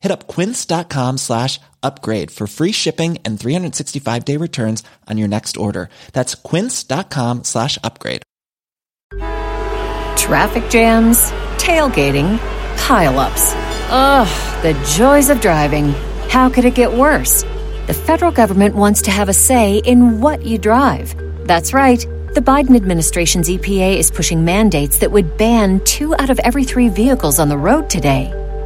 Hit up quince.com slash upgrade for free shipping and 365 day returns on your next order. That's quince.com slash upgrade. Traffic jams, tailgating, pileups. Ugh, the joys of driving. How could it get worse? The federal government wants to have a say in what you drive. That's right. The Biden administration's EPA is pushing mandates that would ban two out of every three vehicles on the road today.